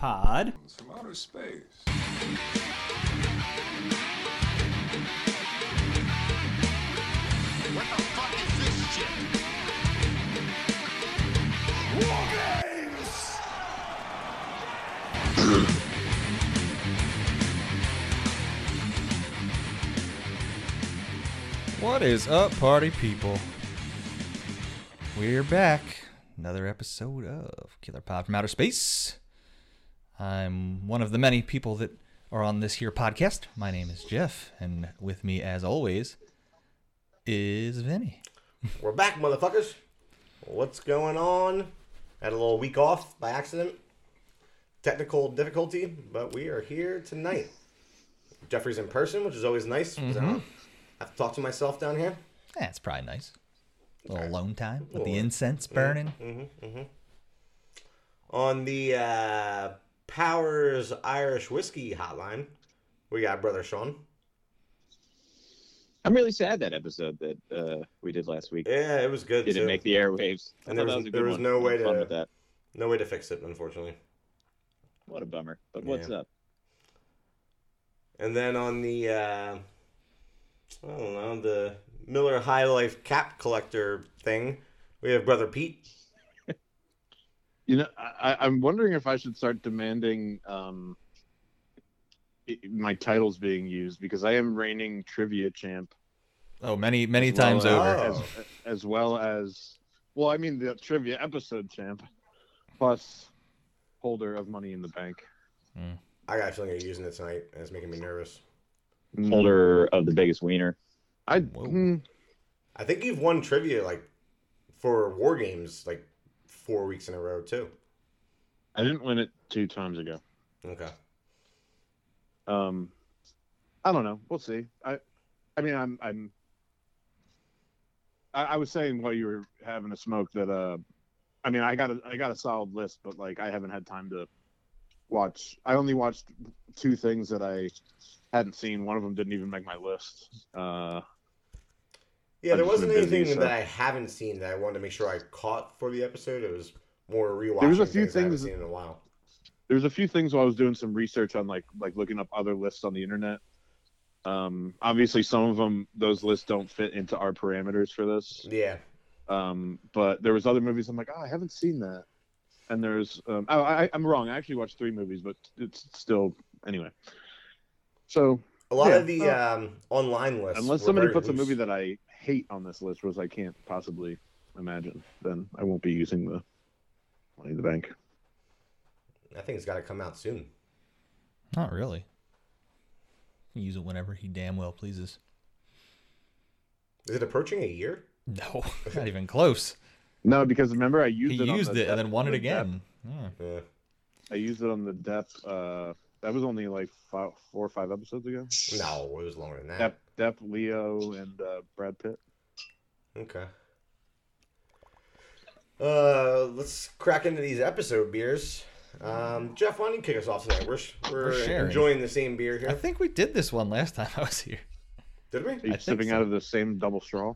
Pod. From outer space. What the fuck is this shit? What is up, party people? We're back. Another episode of Killer Pod from Outer Space. I'm one of the many people that are on this here podcast. My name is Jeff, and with me, as always, is Vinny. We're back, motherfuckers. What's going on? Had a little week off by accident. Technical difficulty, but we are here tonight. Jeffrey's in person, which is always nice. Mm-hmm. 'cause I don't have to talk to myself down here. That's probably nice. A little alone time with the Little- incense mm-hmm. burning. Mm-hmm. On the uh, Powers Irish Whiskey hotline, we got Brother Sean. I'm really sad that episode that uh, we did last week Yeah, it was good. didn't too. make the airwaves. I And there that was- there was one. no way to-. No way to fix it, unfortunately. What a bummer. But what's Yeah. up? And then on the, uh, I don't know, the Miller High Life cap collector thing, we have Brother Pete. You know, I, I'm wondering if I should start demanding um, my titles being used because I am reigning trivia champ. Oh, many, many as times as- over. As, as well as, well, I mean the trivia episode champ, plus holder of Money in the Bank. I got a feeling you're using it tonight, and it's making me nervous. Mm, Holder of the biggest wiener. I mm, I think you've won trivia like for war games like four weeks in a row too. I didn't win it two times ago. Okay. Um, I don't know. We'll see. I, I mean, I'm, I'm. I, I was saying while you were having a smoke that, uh, I mean, I got a, I got a solid list, but like I haven't had time to watch. I only watched two things that I hadn't seen. One of them didn't even make my list. Uh, Yeah, there wasn't been busy, anything so- that I haven't seen that I wanted to make sure I caught for the episode. It was more rewatching. There was a few things, I things- seen in a while. there was a few things while I was doing some research on like like looking up other lists on the internet. Um, obviously, some of them those lists don't fit into our parameters for this. Yeah. Um, but there was other movies I'm like, oh, I haven't seen that. And there's, um, oh, I, I'm wrong. I actually watched three movies, but it's still anyway. So A lot Yeah, of the uh, um, online lists. unless somebody puts a movie that I hate on this list, which I can't possibly imagine, then I won't be using the Money in the Bank. I think it's got to come out soon. Not really. Use it whenever he damn well pleases. Is it approaching a year? No, not even close. No, because remember I used He it. on used the it and then depth- won it again. Yeah. Yeah. I used it on the Depp. Uh, that was only like five, four or five episodes ago. No, it was longer than that. Depp, Depp, Leo, and uh, Brad Pitt. Okay. Uh, let's crack into these episode beers. Um, Jeff, why don't you kick us off tonight? We're we're, We're enjoying the same beer here. I think we did this one last time I was here. Did we? Are you think sipping so. out of the same double straw?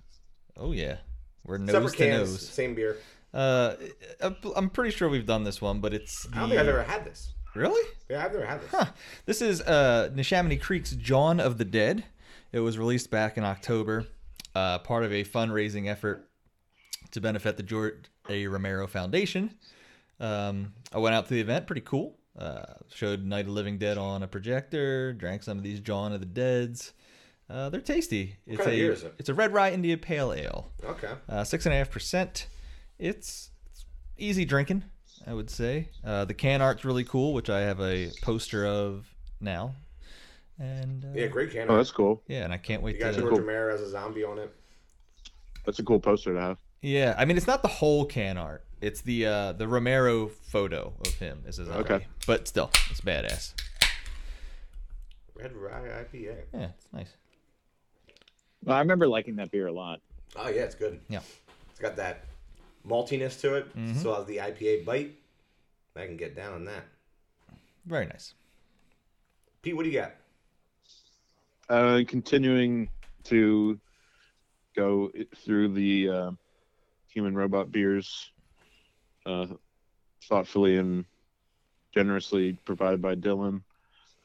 Oh yeah, we're nose Separate to cans, nose. same beer. Uh, I'm- I'm pretty sure we've done this one, but it's I don't think I've ever had this. Really. Yeah, I've never had this. Huh. This is uh, Neshaminy Creek's John of the Dead. It was released back in October, uh, part of a fundraising effort to benefit the George A. Romero Foundation. Um, I went out to the event, pretty cool. Uh, showed Night of the Living Dead on a projector, drank some of these John of the Deads. Uh, they're tasty. It's kind of a beer is it? it's a Red Rye India Pale Ale, Okay. uh, six and a half percent. It's, it's easy drinking, I would say. Uh, the can art's really cool, which I have a poster of now. And uh, Yeah, great can. Art. Oh, that's cool. yeah, and I can't wait you got to. George cool. Romero as a zombie on it. That's a cool poster to have. Yeah, I mean it's not the whole can art. It's the uh, the Romero photo of him as a zombie. Okay. But still, it's badass. Red Rye IPA. Yeah, it's nice. Well, I remember liking that beer a lot. Oh yeah, it's good. Yeah. It's got that maltiness to it. Mhm. Still has the IPA bite. I can get down on that. Very nice. Pete, what do you got? Uh, continuing to go through the uh, human robot beers uh, thoughtfully and generously provided by Dylan.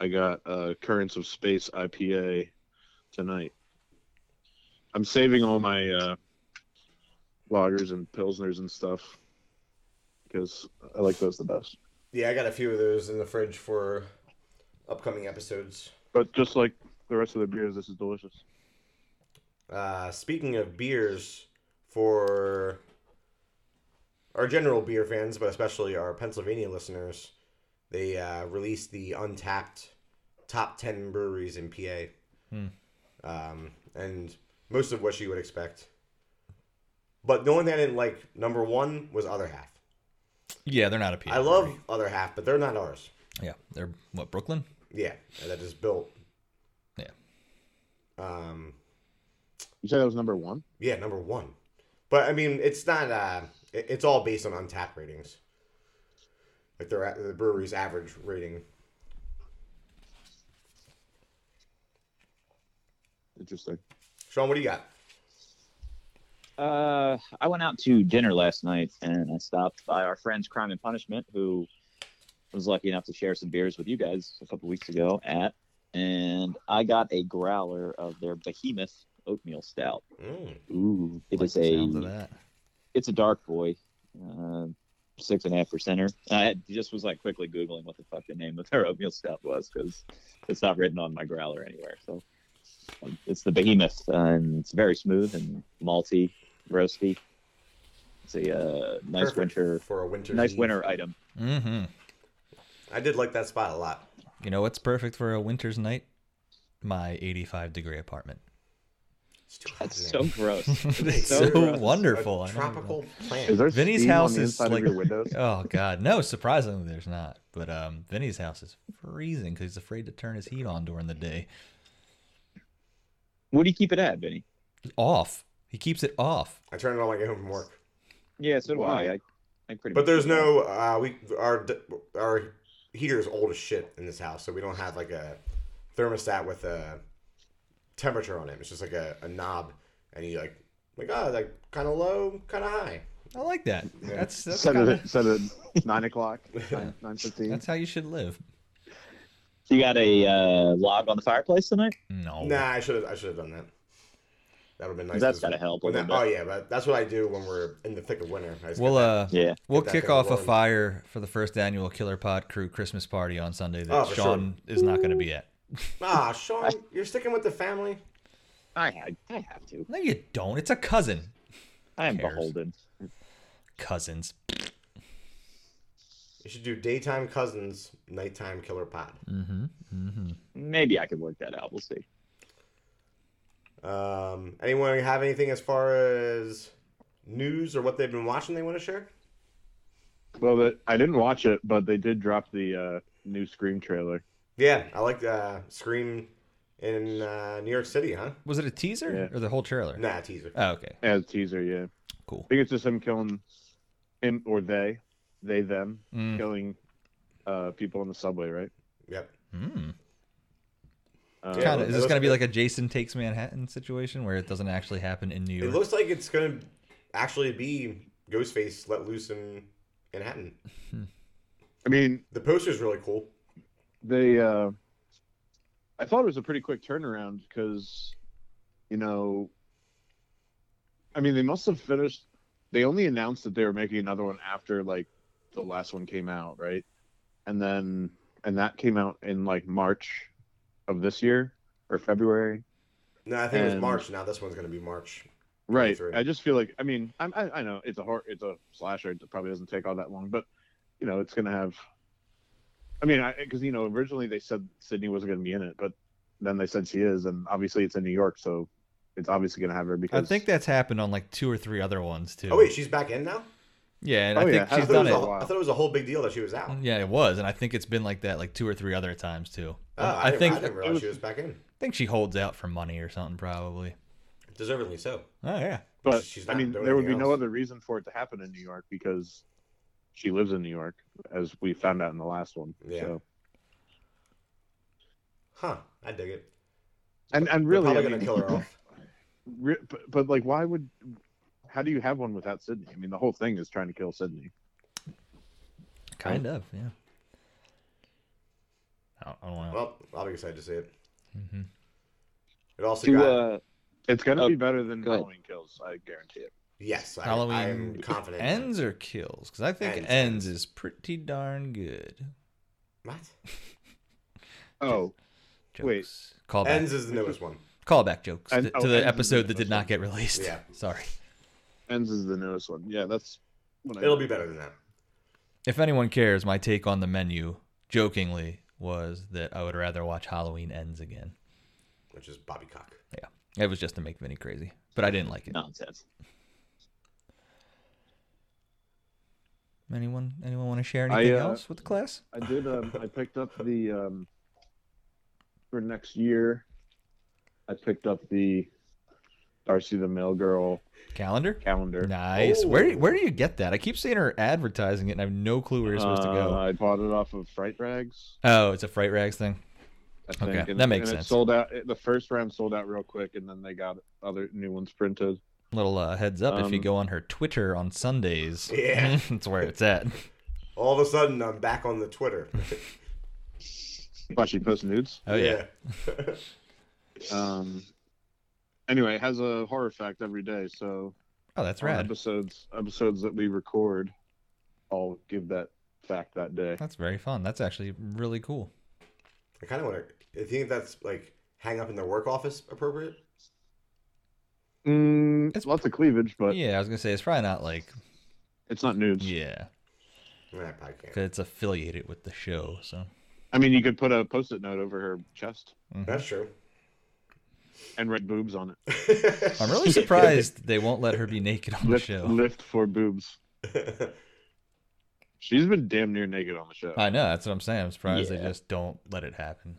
I got uh, Currents of Space IPA tonight. I'm saving all my uh, lagers and pilsners and stuff because I like those the best. Yeah, I got a few of those in the fridge for upcoming episodes. But just like the rest of the beers, this is delicious. Uh, speaking of beers, for our general beer fans, but especially our Pennsylvania listeners, they uh, released the Untappd top 10 breweries in PA. Hmm. Um, and most of what you would expect. But the only thing I didn't like, number one, was Other Half. Yeah, they're not a PA. I love Other Half, but they're not ours. Yeah, they're what Brooklyn. Yeah, that is built. Yeah. Um, You said that was number one? Yeah, number one. But I mean, it's not. Uh, it's all based on Untappd ratings. Like their the brewery's average rating. Interesting. Sean, what do you got? Uh, I went out to dinner last night and I stopped by our friends Crime and Punishment, who was lucky enough to share some beers with you guys a couple weeks ago at, and I got a growler of their Behemoth Oatmeal Stout. Mm. Ooh, it Like is the sounds of a it's a dark boy, uh, six and a half percenter. I had, just was like quickly googling what the fuck the name of their oatmeal stout was because it's not written on my growler anywhere. So um, it's the Behemoth, uh, and it's very smooth and malty, roasty. It's a uh, nice Perfect winter, for a winter. nice eve. winter item. Mm-hmm. I did like that spot a lot. You know what's perfect for a winter's night? My 85 degree apartment. It's too hot That's so gross. it's so so, gross. wonderful. A I don't tropical plant. Is there Vinny's steam house on the is inside like- of your windows? Oh God, no! Surprisingly, there's not. But um, Vinny's house is freezing because he's afraid to turn his heat on during the day. What do you keep it at, Vinny? Off. He keeps it off. I turn it on when I get home from work. Yeah, so do Why? I. I, I pretty But there's no. Uh, we our our heater is old as shit in this house, so we don't have like a thermostat with a temperature on it. It's just like a, a knob, and you like like oh like kind of low, kind of high. I like that. That's that's Set kinda, it set it nine o'clock, nine nine fifteen. that's how you should live. You got a uh, log on the fireplace tonight? No. Nah, I should have I should have done that. That would have been nice. That's 'cause gotta help a when little that- Oh yeah, but that's what I do when we're in the thick of winter. I We'll get that- uh Yeah. we'll kick thing off a fire for the first annual Killer Pod Crew Christmas party on Sunday that Oh, for Sean is not going to be at. ah, Sean, you're sticking with the family. I, I, I have to. No, you don't. It's a cousin. I am beholden. Cousins. You should do daytime cousins, nighttime killer pod. Mm-hmm. Mm-hmm. Maybe I could work that out. We'll see. Um, anyone have anything as far as news or what they've been watching they want to share? Well, the, I didn't watch it, but they did drop the uh, new Scream trailer. Yeah, I like uh, Scream in uh, New York City, huh? Was it a teaser Yeah. or the whole trailer? Nah, teaser. Oh, okay. As a teaser, yeah. Cool. I think it's just him killing him or they, they them Mm. killing uh, people on the subway, right? Yep. Mm. Yeah, Kind of. Is this going to be like a Jason Takes Manhattan situation where it doesn't actually happen in New York? It looks like it's gonna actually be Ghostface let loose in Manhattan. I mean, The poster is really cool. they. Uh, I thought it was a pretty quick turnaround because, you know, I mean, they must have finished. They only announced that they were making another one after like the last one came out, right? And then and that came out in like March of this year or February. No, I think it was March. Now this one's gonna be March. Right. I just feel like I mean I'm, I I know it's a horror it's a slasher. It probably doesn't take all that long, but you know it's gonna have. I mean, because you know originally they said Sydney wasn't gonna be in it, but then they said she is, and obviously it's in New York, so it's obviously gonna have her Because I think that's happened on like two or three other ones too. Oh wait, she's back in now. Yeah, and Oh, I think I she's I thought, done it it. was a, I thought it was a whole big deal that she was out. Yeah, it was, and I think it's been like that like two or three other times too. Oh, I, I, think I didn't realize was- she was back in. I think she holds out for money or something probably. Deservedly so. Oh yeah. but she's I mean there would be anything no other reason for it to happen in New York because she lives in New York, as we found out in the last one. Yeah. So. Huh? I dig it. And and They're really, probably I gonna kill her off. Re- but, but like why would how do you have one without sydney i mean the whole thing is trying to kill sydney Kind of, yeah. I don't, I don't know. Well, I'll be excited to see it. Mhm. It also Do, got uh, It's gonna Oh, be better than go ahead. Halloween Kills. I guarantee it. yes, I, Halloween I am confident. ends or kills? Because I think Ends, ends, ends. is pretty darn good. What? Oh, Jokes. Wait. Callback. Ends is the newest one. Callback jokes And- to, oh, to the Ends the episode that did newest not get released. Yeah. Sorry. Ends is the newest one. Yeah, that's. What It'll be better than that. If anyone cares, my take on the menu, jokingly, was that I would rather watch Halloween Ends again. Which is Bobby Cock. Yeah. It was just to make Vinny crazy. But I didn't like it. nonsense. Anyone anyone want to share I, anything uh, else with the class? I did. Um, I picked up the um, for next year. I picked up the Darcy the Mail Girl Calendar? calendar. Nice. Where Oh. where do you get that? I keep seeing her advertising it and I have no clue where you're supposed to Uh, go. I bought it off of Fright Rags. Oh, it's a Fright Rags thing. I think. Okay, and, that makes and sense. It sold out. It, the first round sold out real quick, and then they got other new ones printed. Little uh, heads up if you Um, go on her Twitter on Sundays. Yeah. that's where it's at. All of a sudden, I'm back on the Twitter. But she posts nudes. Oh yeah. Um. Anyway, it has a horror fact every day, so Oh, that's on rad. episodes episodes that we record, I'll give that fact that day. That's very fun. That's actually really cool. I kind of want to. I think that's like hang up in their work office appropriate. Mm, It's- it's lots of cleavage, but yeah, I was gonna say it's probably not like it's not nudes. yeah, Nah, I probably can't. 'cause it's affiliated with the show. So I mean, you could put a post-it note over her chest That's true. And write boobs on it. I'm really surprised they won't let her be naked on the Lift, show. lift for boobs. She's been damn near naked on the show. I know that's what I'm saying. I'm surprised they just don't let it happen.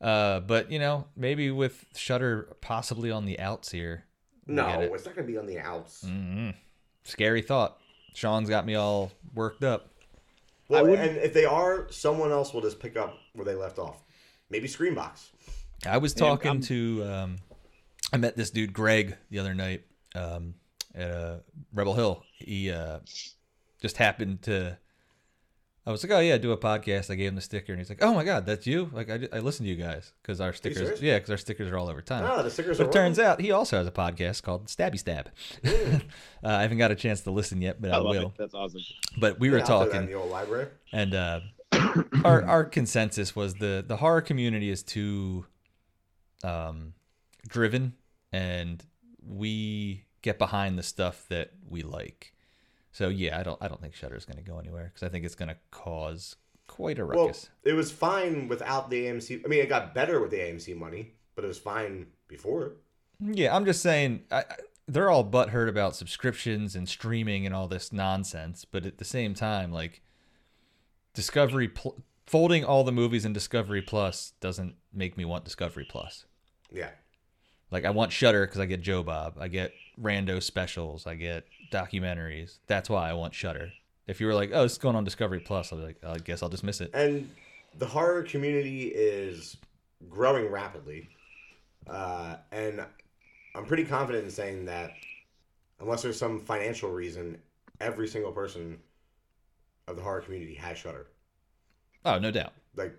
Uh, but you know, maybe with Shudder possibly on the outs here. no, it. it's not gonna be on the outs. Mhm. Scary thought. Sean's got me all worked up. Well, and if they are, someone else will just pick up where they left off. Maybe Screambox. I was talking I'm- to um, I met this dude Greg the other night um, at uh, Rebel Hill. He uh, just happened to. I was like, oh yeah, do a podcast. I gave him the sticker, and he's like, oh my god, that's you. Like I, I listen to you guys because our stickers, yeah, because our stickers are all over time. Oh, the stickers But it turns out he also has a podcast called Stabby Stab. uh, I haven't got a chance to listen yet, but I, I will. it. That's awesome. But we were Yeah, throw that in the old library. and uh, our our consensus was the the horror community is too um, driven, and we get behind the stuff that we like. So yeah, I don't I don't think Shudder is going to go anywhere because I think it's going to cause quite a Well, ruckus. it was fine without the AMC. I mean, it got better with the AMC money, but it was fine before. Yeah, I'm just saying I, I, they're all butthurt about subscriptions and streaming and all this nonsense, but at the same time, like Discovery Pl- folding all the movies in Discovery Plus doesn't make me want Discovery Plus. Yeah. Like I want Shudder because I get Joe Bob, I get rando specials, I get documentaries. That's why I want Shudder. If you were like, "Oh, it's going on Discovery Plus," I'll be like, "I guess I'll just miss it." And the horror community is growing rapidly. Uh, and I'm pretty confident in saying that unless there's some financial reason, every single person of the horror community has Shudder. Oh, no doubt. Like,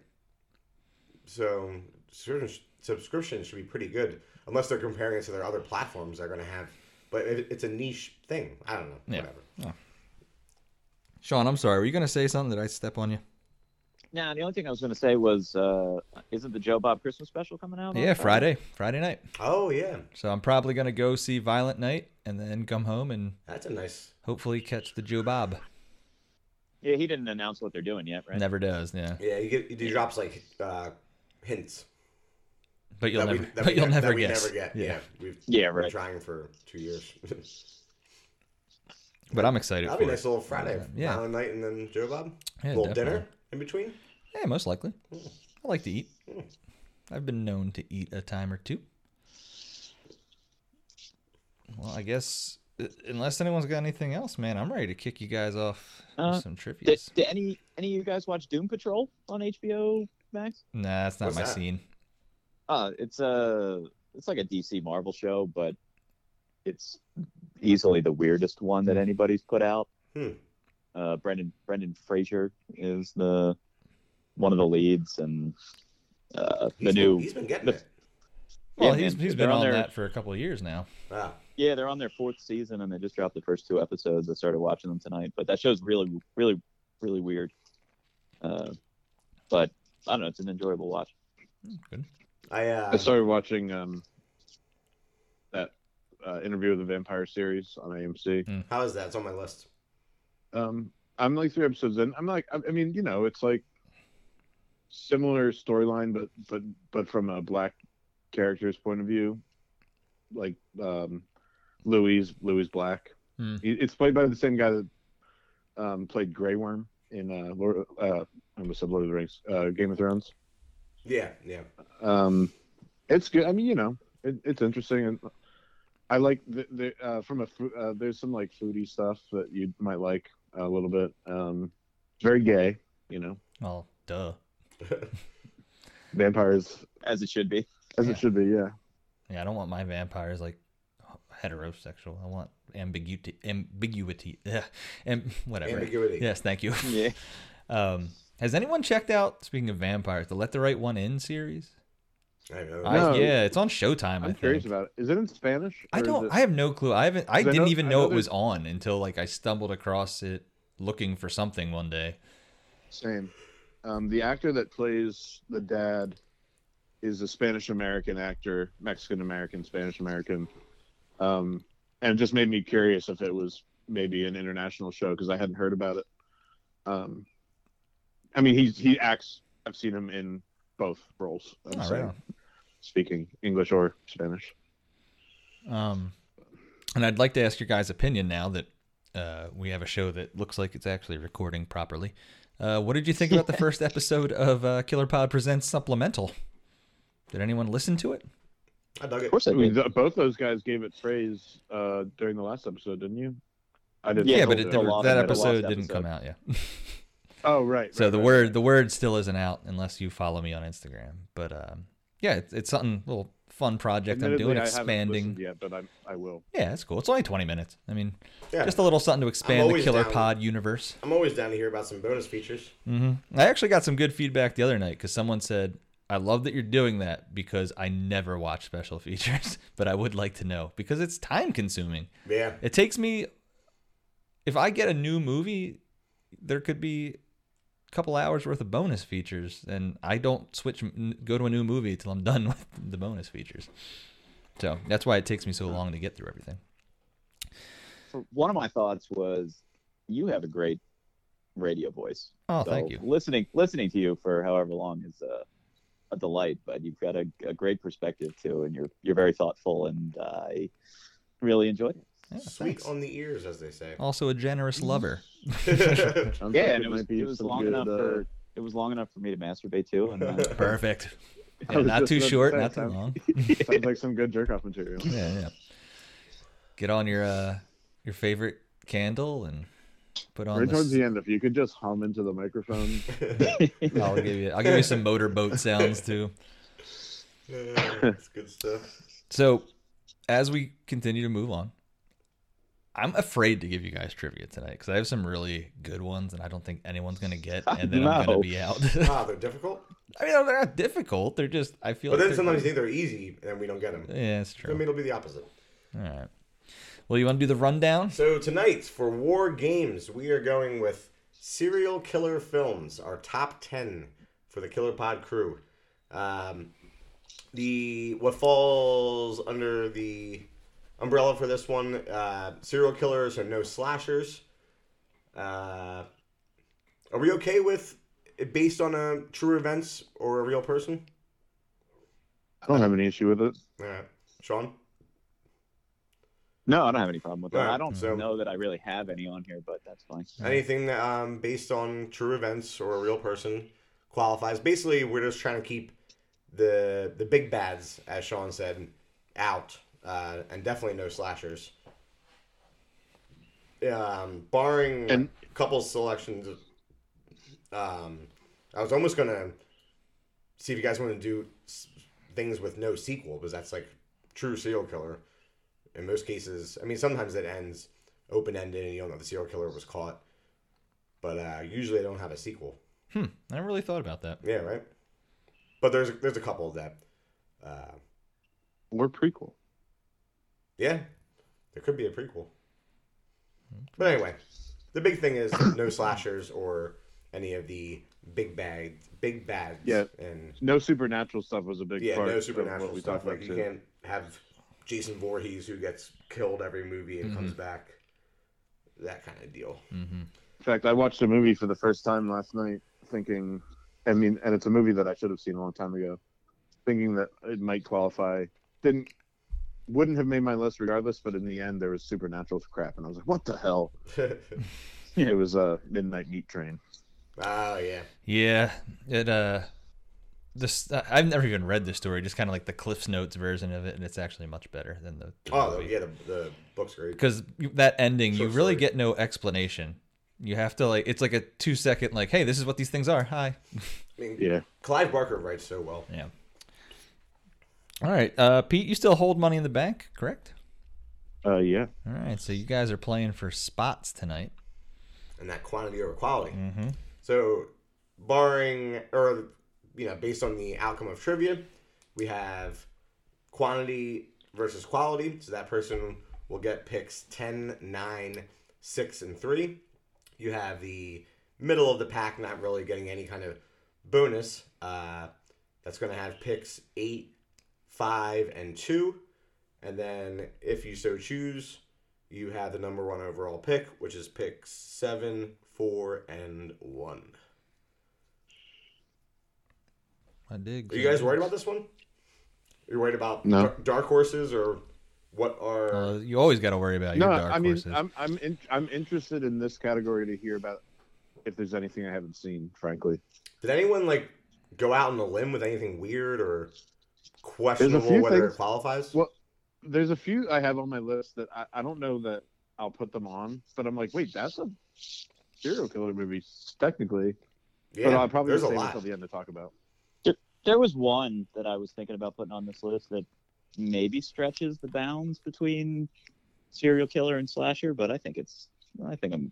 so subscription should be pretty good unless they're comparing it to their other platforms they're going to have. But it, it's a niche thing. I don't know. Yeah. Whatever. Sean, I'm sorry. Were you going to say something? Did I step on you? Now, the only thing I was going to say was, uh, isn't the Joe Bob Christmas special coming out? Yeah, Friday, Friday night. Oh yeah, So I'm probably gonna go see Violent Night and then come home and that's a nice. hopefully catch the Joe Bob. Yeah, he didn't announce what they're doing yet, right? Never does, yeah. Yeah, you get he drops like uh, hints. But you'll that we- never, that but we you'll ne- never that guess. never get. Yeah. Yeah, we've Yeah, been trying for two years. But I'm excited That'll for be a nice it. little Friday, Yeah. Violent night, and then Joe Bob. Yeah, little definitely. dinner in between. Yeah, most likely. I like to eat. I've been known to eat a time or two. Well, I guess uh, unless anyone's got anything else, man, I'm ready to kick you guys off with Uh, some trivia. Did, did any any of you guys watch Doom Patrol on HBO Max? Nah, that's not What's my that? scene. Uh, it's a it's like a DC Marvel show, but it's easily the weirdest one that anybody's put out. Hmm. Uh, Brendan Brendan Fraser is the one of the leads, and uh, the He's new been, he's been getting the- it. Well, Yeah, he's, man, he's they're been on on their- that for a couple of years now. Ah, Yeah, they're on their fourth season, and they just dropped the first two episodes. I started watching them tonight, but that show's really, really, really weird. Uh, but I don't know, it's an enjoyable watch. Good. I uh, I started watching um that uh, interview with the vampire series on AMC. how is that? It's on my list. Um, I'm like three episodes in. I'm like, I, I mean, you know, it's like similar storyline, but but but from a black character's point of view, like um, Louis Louis Black. Hmm. He- It's played by the same guy that um, played Grey Worm in uh, Lord, uh, I almost said Lord of the Rings, uh, Game of Thrones. Yeah, yeah. Um, it's good. I mean, you know, it, it's interesting, and I like the, the uh, from a uh, there's some like foodie stuff that you might like a little bit. Um, very gay, you know, Well, duh. vampires As it should be. as Yeah. it should be. Yeah, Yeah, I don't want my vampires like heterosexual. I want ambiguity. Ambiguity. Yeah, and whatever. Ambiguity. Yes, thank you. Yeah. Um, has anyone checked out? Speaking of vampires, the Let the Right One In series? I know. I, No. yeah, it's on Showtime. I I'm think. curious about it. Is it in Spanish? I don't. it- I have no clue. I haven't. I didn't know- even know, know it was on until like I stumbled across it looking for something one day. Same. Um, the actor that plays the dad is a Spanish American actor, Mexican American, Spanish American, um, and it just made me curious if it was maybe an international show because I hadn't heard about it. Um, I mean, he he acts. I've seen him in both roles. I'm Oh, saying, on. speaking English or Spanish. Um, and I'd like to ask your guys' opinion now that uh, we have a show that looks like it's actually recording properly. Uh, what did you think about the first episode of uh, Killer Pod Presents Supplemental? Did anyone listen to it? I dug it. Of course I I mean, did. both those guys gave it praise uh, during the last episode, didn't you? I didn't. Yeah, Yeah, but the- it, the that episode didn't episode. come out yet. Oh, right. so right, the right, word right. the word still isn't out unless you follow me on Instagram. But um, yeah, it's, it's something little fun project I'm doing, I expanding. Yeah, but I I will. Yeah, it's cool. It's only 20 minutes. I mean, Yeah. just a little something to expand the Killer down. Pod universe. I'm always down to hear about some bonus features. Mm-hmm. I actually got some good feedback the other night because someone said, I love that you're doing that because I never watch special features, but I would like to know because it's time consuming. Yeah. It takes me, if I get a new movie, there could be a couple hours worth of bonus features, and I don't switch, go to a new movie till I'm done with the bonus features. So that's why it takes me so long to get through everything. One of my thoughts was you have a great radio voice. Oh, So thank you. Listening listening to you for however long is a, a delight, but you've got a, a great perspective too, and you're you're very thoughtful, and I really enjoyed it. Yeah, Sweet thanks. on the ears, as they say. Also a generous lover. Yeah, like and it was it was long good, enough uh, for it was long enough for me to masturbate too, and uh, Perfect. Yeah, not too short, not too long. Sounds like some good jerk off material. Yeah, yeah. Get on your uh your favorite candle and put on Right towards the end, if you could just hum into the microphone. I'll give you I'll give you some motorboat sounds too. Yeah, That's good stuff. So, as we continue to move on, I'm afraid to give you guys trivia tonight because I have some really good ones, and I don't think anyone's gonna get, and then I'm gonna be out. Ah, they're difficult. I mean, they're not difficult. They're just I feel. But like then sometimes you think they're easy, and we don't get them. Yeah, it's So true. maybe it'll be the opposite. All right. Well, you want to do the rundown? So tonight for War Games, we are going with serial killer films. Our top ten for the Killer Pod crew. Um, the what falls under the umbrella for this one: uh, serial killers and no slashers. Uh, are we okay with it based on a true events or a real person? I don't have any issue with it. All right, Sean. no, I don't have any problem with that. Alright, I don't so- know that I really have any on here, but that's fine. Anything that, um, based on true events or a real person qualifies. Basically, we're just trying to keep the the big bads, as Sean said, out, uh, and definitely no slashers. Um, barring And- a couple selections, um, I was almost gonna see if you guys want to do things with no sequel, because that's like true serial killer. In most cases, I mean, sometimes it ends open ended and you don't know if the serial killer was caught. But uh, usually they don't have a sequel. Hmm. I never really thought about that. Yeah, right. But there's there's a couple that, uh, Or prequel. Yeah, there could be a prequel. But anyway, the big thing is no slashers or any of the big bad big bads. Yeah. and No supernatural stuff was a big yeah, part no of supernatural what we stuff. talked Like about you too. can't have Jason Voorhees who gets killed every movie and comes back. That kind of deal. Mm-hmm. In fact, I watched a movie for the first time last night, thinking, I mean, and it's a movie that I should have seen a long time ago, thinking that it might qualify. Didn't, wouldn't have made my list regardless, but in the end, there was supernatural crap, and I was like, what the hell? It was a Midnight Meat Train. oh yeah. Yeah. It uh, this uh, I've never even read the story. Just kind of like the Cliff's Notes version of it, and it's actually much better than the. the Oh movie. yeah, the, the book's great. because that ending So you really sorry. get no explanation you have to like it's like a two second like hey this is what these things are hi I mean, Yeah. Clive Barker writes so well. yeah all right uh pete you still hold money in the bank correct Uh, yeah. all right so you guys are playing for spots tonight and that quantity over quality. mm-hmm. So, barring or you know, based on the outcome of trivia, we have quantity versus quality. So that person will get picks 10, 9, 6, and 3. You have the middle of the pack not really getting any kind of bonus. Uh, that's going to have picks 8, 5, and 2. And then, if you so choose, you have the number one overall pick, which is pick 7, 4, and 1. i dig Are you guys worried about this one? You're worried about No. dark horses or what are? uh, you always got to worry about your No, dark I mean, horses I'm I'm in, I'm interested in this category to hear about if there's anything I haven't seen. Frankly, did anyone like go out on a limb with anything weird or questionable few whether it things- qualifies? Well, there's a few I have on my list that I, I don't know that I'll put them on, but I'm like, wait, that's a serial killer movie technically. yeah, but I'll probably there's save it until the end to talk about. There was one that I was thinking about putting on this list that maybe stretches the bounds between serial killer and slasher, but I think it's I think I'm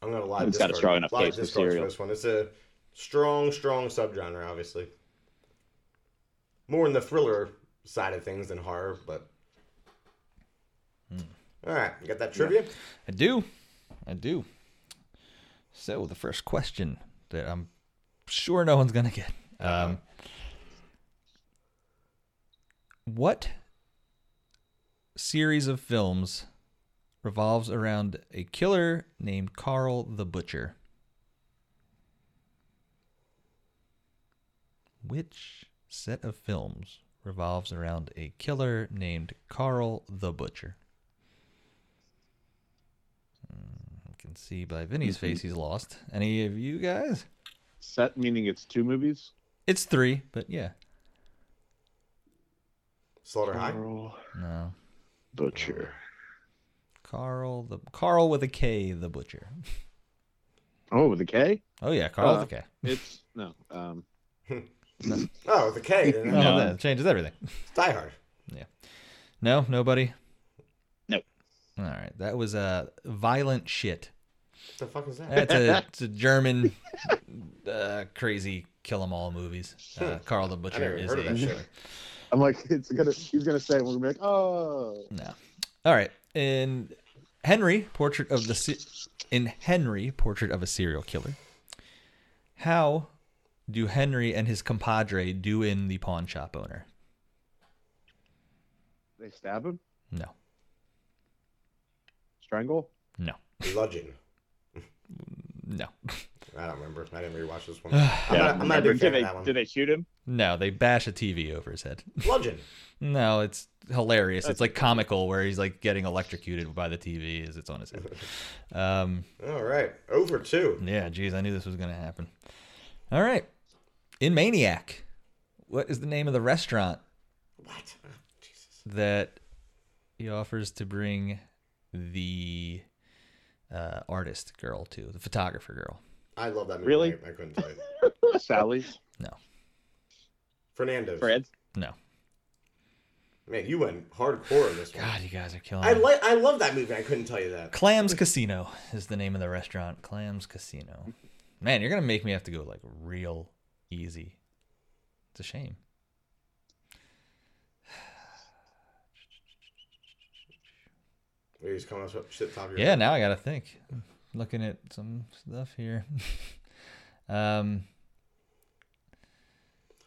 I'm gonna lie. It's got a strong enough lot case for discards serial. this one. It's a strong, strong subgenre, obviously. More in the thriller side of things than horror, but. Hmm. All right, you got that trivia? i do i do so the first question that i'm sure no one's gonna get um what series of films revolves around a killer named Carl the Butcher? Which set of films revolves around a killer named Carl the Butcher? Hmm, I can see by Vinny's face he's lost. Any of you guys? Set meaning it's two movies. It's three, but yeah. Slaughter High. No. Butcher. Carl the Carl with a K the Butcher. Oh, with a K? Oh yeah, Carl Uh, with a K. It's no. Um, Oh, the K. Then Oh, No. that changes everything. Die Hard. Yeah. No, nobody. Nope. All right, that was a uh, violent shit. What the fuck is that? That's a, it's a German uh, crazy kill 'em all movies. Uh, Carl the Butcher is heard a that. I'm like, it's gonna. He's gonna say, it, we're gonna be like, oh, no. All right, in Henry Portrait of the in Henry Portrait of a Serial Killer. How do Henry and his compadre do in the pawn shop owner? they stab him, No, strangle. no, Bludgeon. no, I don't remember. I didn't rewatch this one. I'm not, I'm not a big fan they of that one. did they shoot him? no. They bash a TV over his head. Bludgeon. No, it's hilarious. It's like comical where he's like getting electrocuted by the TV as it's on his head. Um, All right. Over two. yeah, geez, I knew this was gonna happen. All right, in Maniac, what is the name of the restaurant What? Oh, Jesus. that he offers to bring the uh, artist girl to, the photographer girl? I love that movie. Really? I, I couldn't tell you. Sally's. No, Fernando's. Fred? no. Man, you went hardcore in this one. God, you guys are killing I me. like. I love that movie. I couldn't tell you that. Clams Casino is the name of the restaurant. Clams Casino. Man, you're gonna make me have to go like real easy. It's a shame. You're just coming up shit top of your Yeah, head. now I gotta think. Looking at some stuff here. um,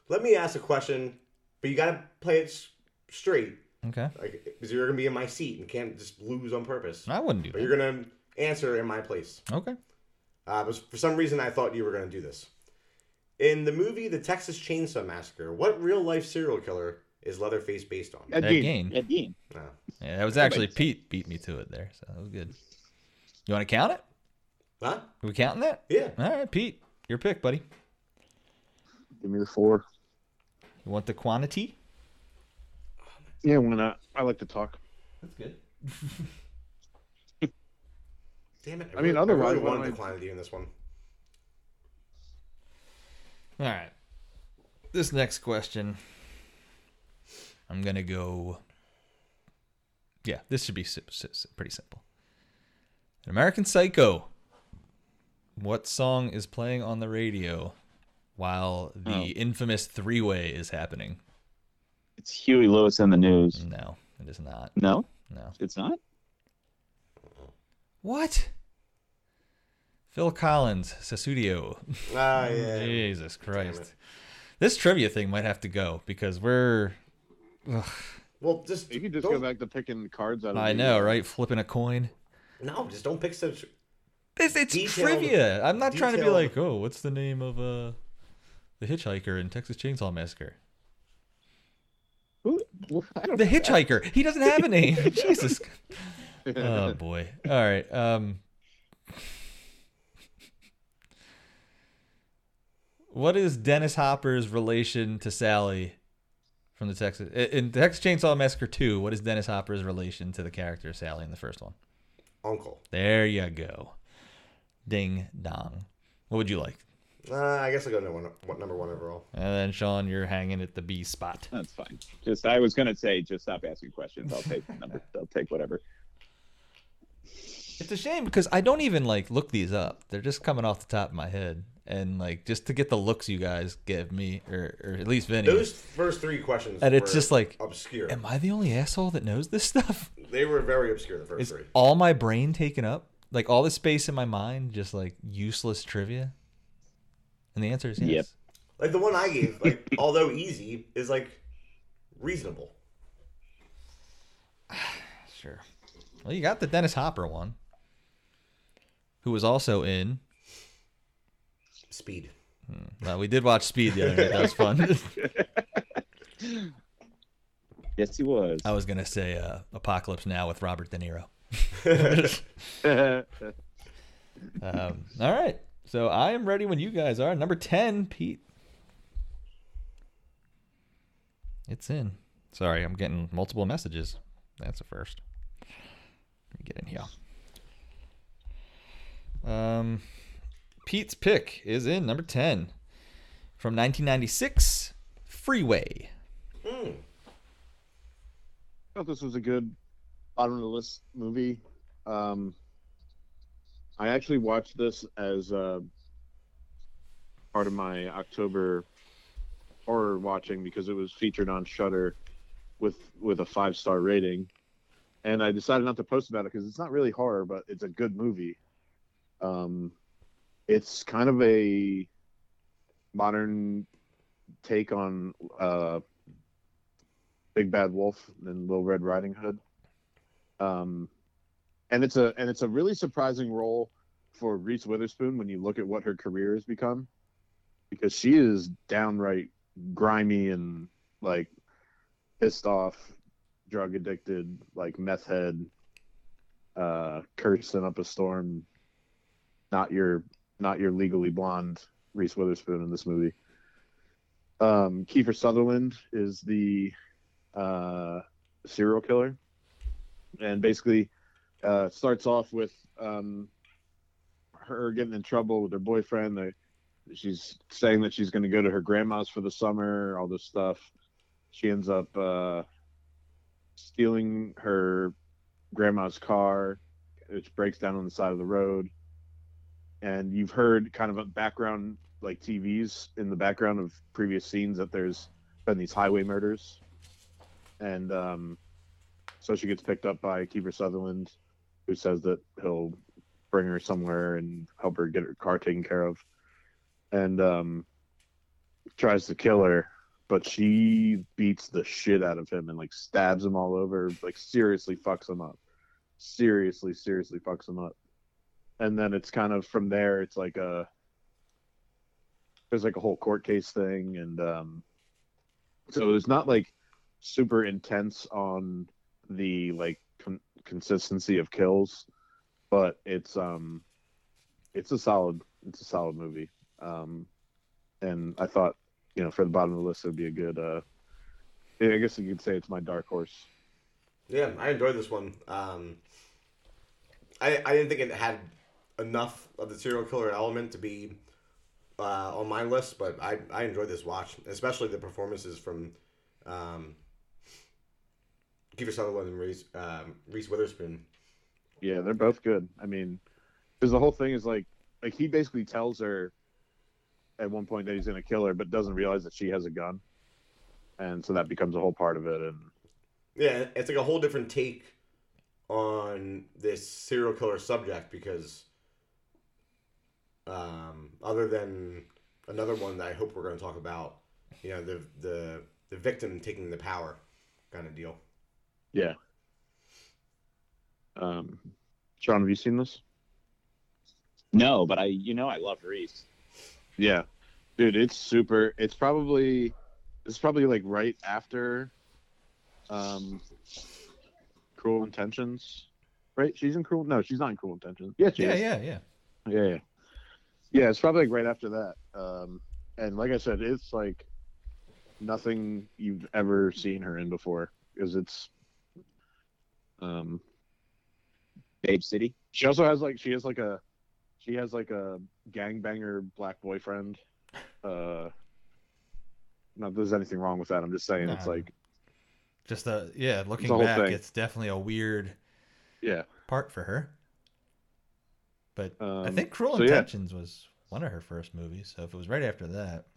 Let me ask a question, but you gotta play it straight. okay. Like, because you're gonna be in my seat and can't just lose on purpose. I wouldn't do But that. you're gonna answer in my place. Okay. Uh, but for some reason, I thought you were gonna do this. In the movie The Texas Chainsaw Massacre, what real life serial killer is Leatherface based on? Ed Ed Gein. Gein. Ed Gein. No. Yeah, that was actually Pete beat me to it there, so that was good. You want to count it? Huh? Are we counting that? Yeah. All right, Pete, your pick, buddy. Give me the four. You want the quantity? Yeah, why not? I like to talk. That's good. Damn it! I mean, really- otherwise, I really why wanted don't the quantity in this one. All right. This next question, I'm gonna go. Yeah, this should be pretty simple. An American Psycho. What song is playing on the radio while the Oh. infamous three-way is happening? It's Huey Lewis and the news. No, it is not. No, No. it's not. What? Phil Collins, Sussudio. Ah, yeah. Jesus. Christ. This trivia thing might have to go because we're. Ugh, Well, just You could just don't- go back to picking cards out of I the- know, right? Flipping a coin. No, just don't pick such. It's, it's Detailed- trivia. I'm not trying to be like, oh, what's the name of uh, the hitchhiker in Texas Chainsaw Massacre? Who? well, The hitchhiker. He doesn't have a name. Jesus. Oh boy. All right. Um. What is Dennis Hopper's relation to Sally from the Texas in Texas Chainsaw Massacre 2? What is Dennis Hopper's relation to the character Sally in the first one? Uncle. There you go. Ding dong. What would you like? Uh, I guess I'll go number one, what number one overall. And then Sean, you're hanging at the B spot. That's fine. Just I was gonna say, just stop asking questions. I'll take number. I'll take whatever. It's a shame because I don't even like look these up. They're just coming off the top of my head, and like just to get the looks you guys give me, or or at least Vinny. Those first three questions. And it's were just like, obscure. Am I the only asshole that knows this stuff? They were very obscure. The first Is three. all my brain taken up? Like all the space in my mind, just like useless trivia? And the answer is yes. Yep. Like the one I gave, like although easy, is like reasonable. Sure. Well, you got the Dennis Hopper one, who was also in. Speed. Well, we did watch Speed the other night. That was fun. Yes, he was. I was gonna say uh, Apocalypse Now with Robert De Niro. Um, all right. So I am ready when you guys are. Number 10, Pete. It's in. Sorry, I'm getting multiple messages. That's a first. Let me get in here. Um, Pete's pick is in number 10 from 1996 Freeway. I thought this was a good bottom of the list movie. Um, I actually watched this as uh, part of my October horror watching because it was featured on Shudder with with a five star rating, and I decided not to post about it because it's not really horror, but it's a good movie. Um, it's kind of a modern take on uh, Big Bad Wolf and Little Red Riding Hood. Um, and it's a and it's a really surprising role for Reese Witherspoon when you look at what her career has become, because she is downright grimy and like pissed off, drug addicted, like meth head, uh, cursing up a storm. Not your not your legally blonde Reese Witherspoon in this movie. Um, Kiefer Sutherland is the uh, serial killer, and basically uh, starts off with um, her getting in trouble with her boyfriend. She's saying that she's going to go to her grandma's for the summer, all this stuff. She ends up uh, stealing her grandma's car, which breaks down on the side of the road. And you've heard kind of a background like TVs in the background of previous scenes that there's been these highway murders, and um, so she gets picked up by Kiefer Sutherland, who says that he'll bring her somewhere and help her get her car taken care of, and um, tries to kill her, but she beats the shit out of him and like stabs him all over, like seriously fucks him up, seriously, seriously fucks him up, and then it's kind of from there. It's like a there's like a whole court case thing, and um, so it's not like super intense on the like con- consistency of kills, but it's um, it's a solid it's a solid movie. Um, and I thought you know for the bottom of the list it would be a good uh, I guess you could say it's my dark horse. Yeah, I enjoyed this one. Um, I I didn't think it had enough of the serial killer element to be uh, on my list, but I I enjoyed this watch, especially the performances from um, Kiefer Sutherland and Reese um, Reese Witherspoon. Yeah, they're both good. I mean, because the whole thing is like, like he basically tells her at one point that he's gonna kill her, but doesn't realize that she has a gun, and so that becomes a whole part of it. And Yeah, it's like a whole different take on this serial killer subject because, um, other than another one that I hope we're going to talk about, you know, the the the victim taking the power kind of deal. yeah. Um, Sean, have you seen this? No, but I, you know, I love Reese. Yeah, dude, it's super. It's probably it's probably like right after, um, Cruel Intentions, right? She's in Cruel. No, she's not in Cruel Intentions. Yeah, she Yeah, is. yeah, yeah. Yeah, yeah, yeah. It's probably like right after that. Um, and like I said, it's like nothing you've ever seen her in before because it's. Um, Babe City. she also has like she has like a, she has like a gangbanger black boyfriend. Uh, not there's anything wrong with that. I'm just saying it's like Just the yeah, looking the whole back, thing. it's definitely a weird yeah. part for her. But I Um, think Cruel so, yeah. Intentions was one of her first movies, so if it was right after that,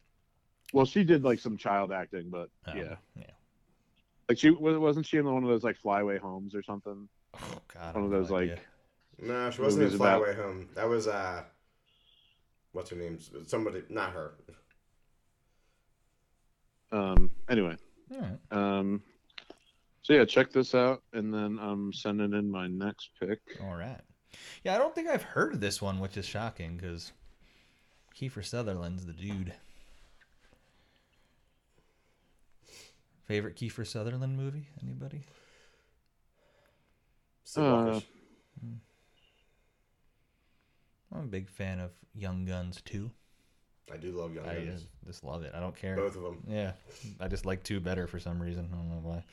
Well, she did like some child acting, but oh, yeah, yeah. like she wasn't she in one of those like flyaway homes or something? Oh God, I One have of no those like. No, she wasn't in Movies Fly about- Home. That was uh, what's her name? Somebody, not her. um. Anyway, All right. um. So yeah, check this out, and then I'm sending in my next pick. All right. Yeah, I don't think I've heard of this one, which is shocking because Kiefer Sutherland's the dude. Favorite Kiefer Sutherland movie? Anybody? Sleepwalkers. Uh. Hmm. I'm a big fan of Young Guns too. I do love Young I Guns. just, just love it. I don't care. Both of them. Yeah, I just like two better for some reason. I don't know why.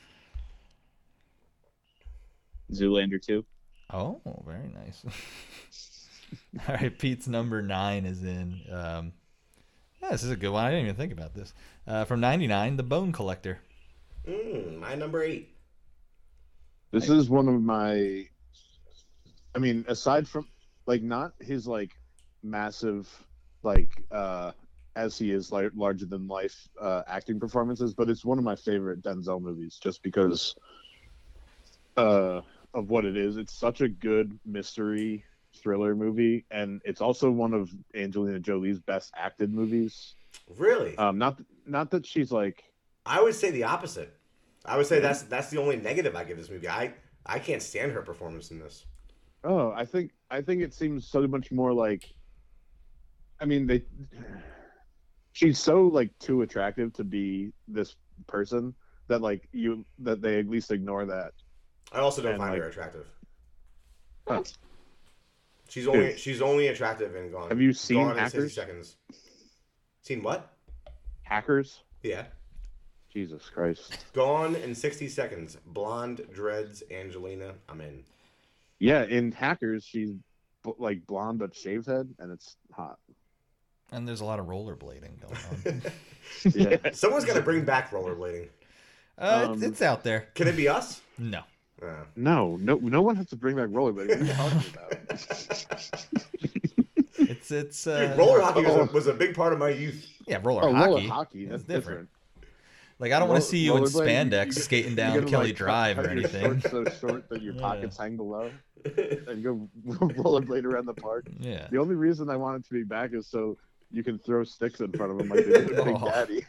Zoolander 2. Oh, very nice. All right, Pete's number nine is in. Um, yeah, this is a good one. I didn't even think about this. Uh, from '99, The Bone Collector. Mm, my number eight. This is one of my. I mean, aside from like not his like massive like uh as he is like larger than life uh acting performances, but it's one of my favorite Denzel movies just because uh of what it is. It's such a good mystery thriller movie, and it's also one of Angelina Jolie's best acted movies. Really? Um, not not that she's like I would say the opposite. I would say that's that's the only negative I give this movie. I I can't stand her performance in this. Oh, I think I think it seems so much more like. I mean, they. She's so like too attractive to be this person that like you that they at least ignore that. I also don't And, find like- her attractive. Huh. She's only Dude. she's only attractive in Gone. Have you seen Gone in 60 seconds. Seen what? Hackers, Yeah. Jesus Christ. Gone in 60 seconds. Blonde dreads Angelina. I'm in. Yeah, in Hackers, she's like blonde but shaved head, and it's hot. And there's a lot of rollerblading going on. Yeah, Someone's got to bring back rollerblading. uh, it's, Um, it's out there. Can it be us? No. Uh, no, no, no one has to bring back rollerblading. What are you talking about? It's it's uh, Dude, roller hockey was a, was a big part of my youth. Yeah, roller Oh, hockey. roller hockey. That's different. different. Like I don't want to see you in rollerblade, spandex you- skating down gotta, Kelly like, Drive or anything. so short that your Yeah. pockets hang below, and go rollerblade around the park. Yeah. The only reason I want it to be back is so you can throw sticks in front of him like they did Big Oh. Daddy.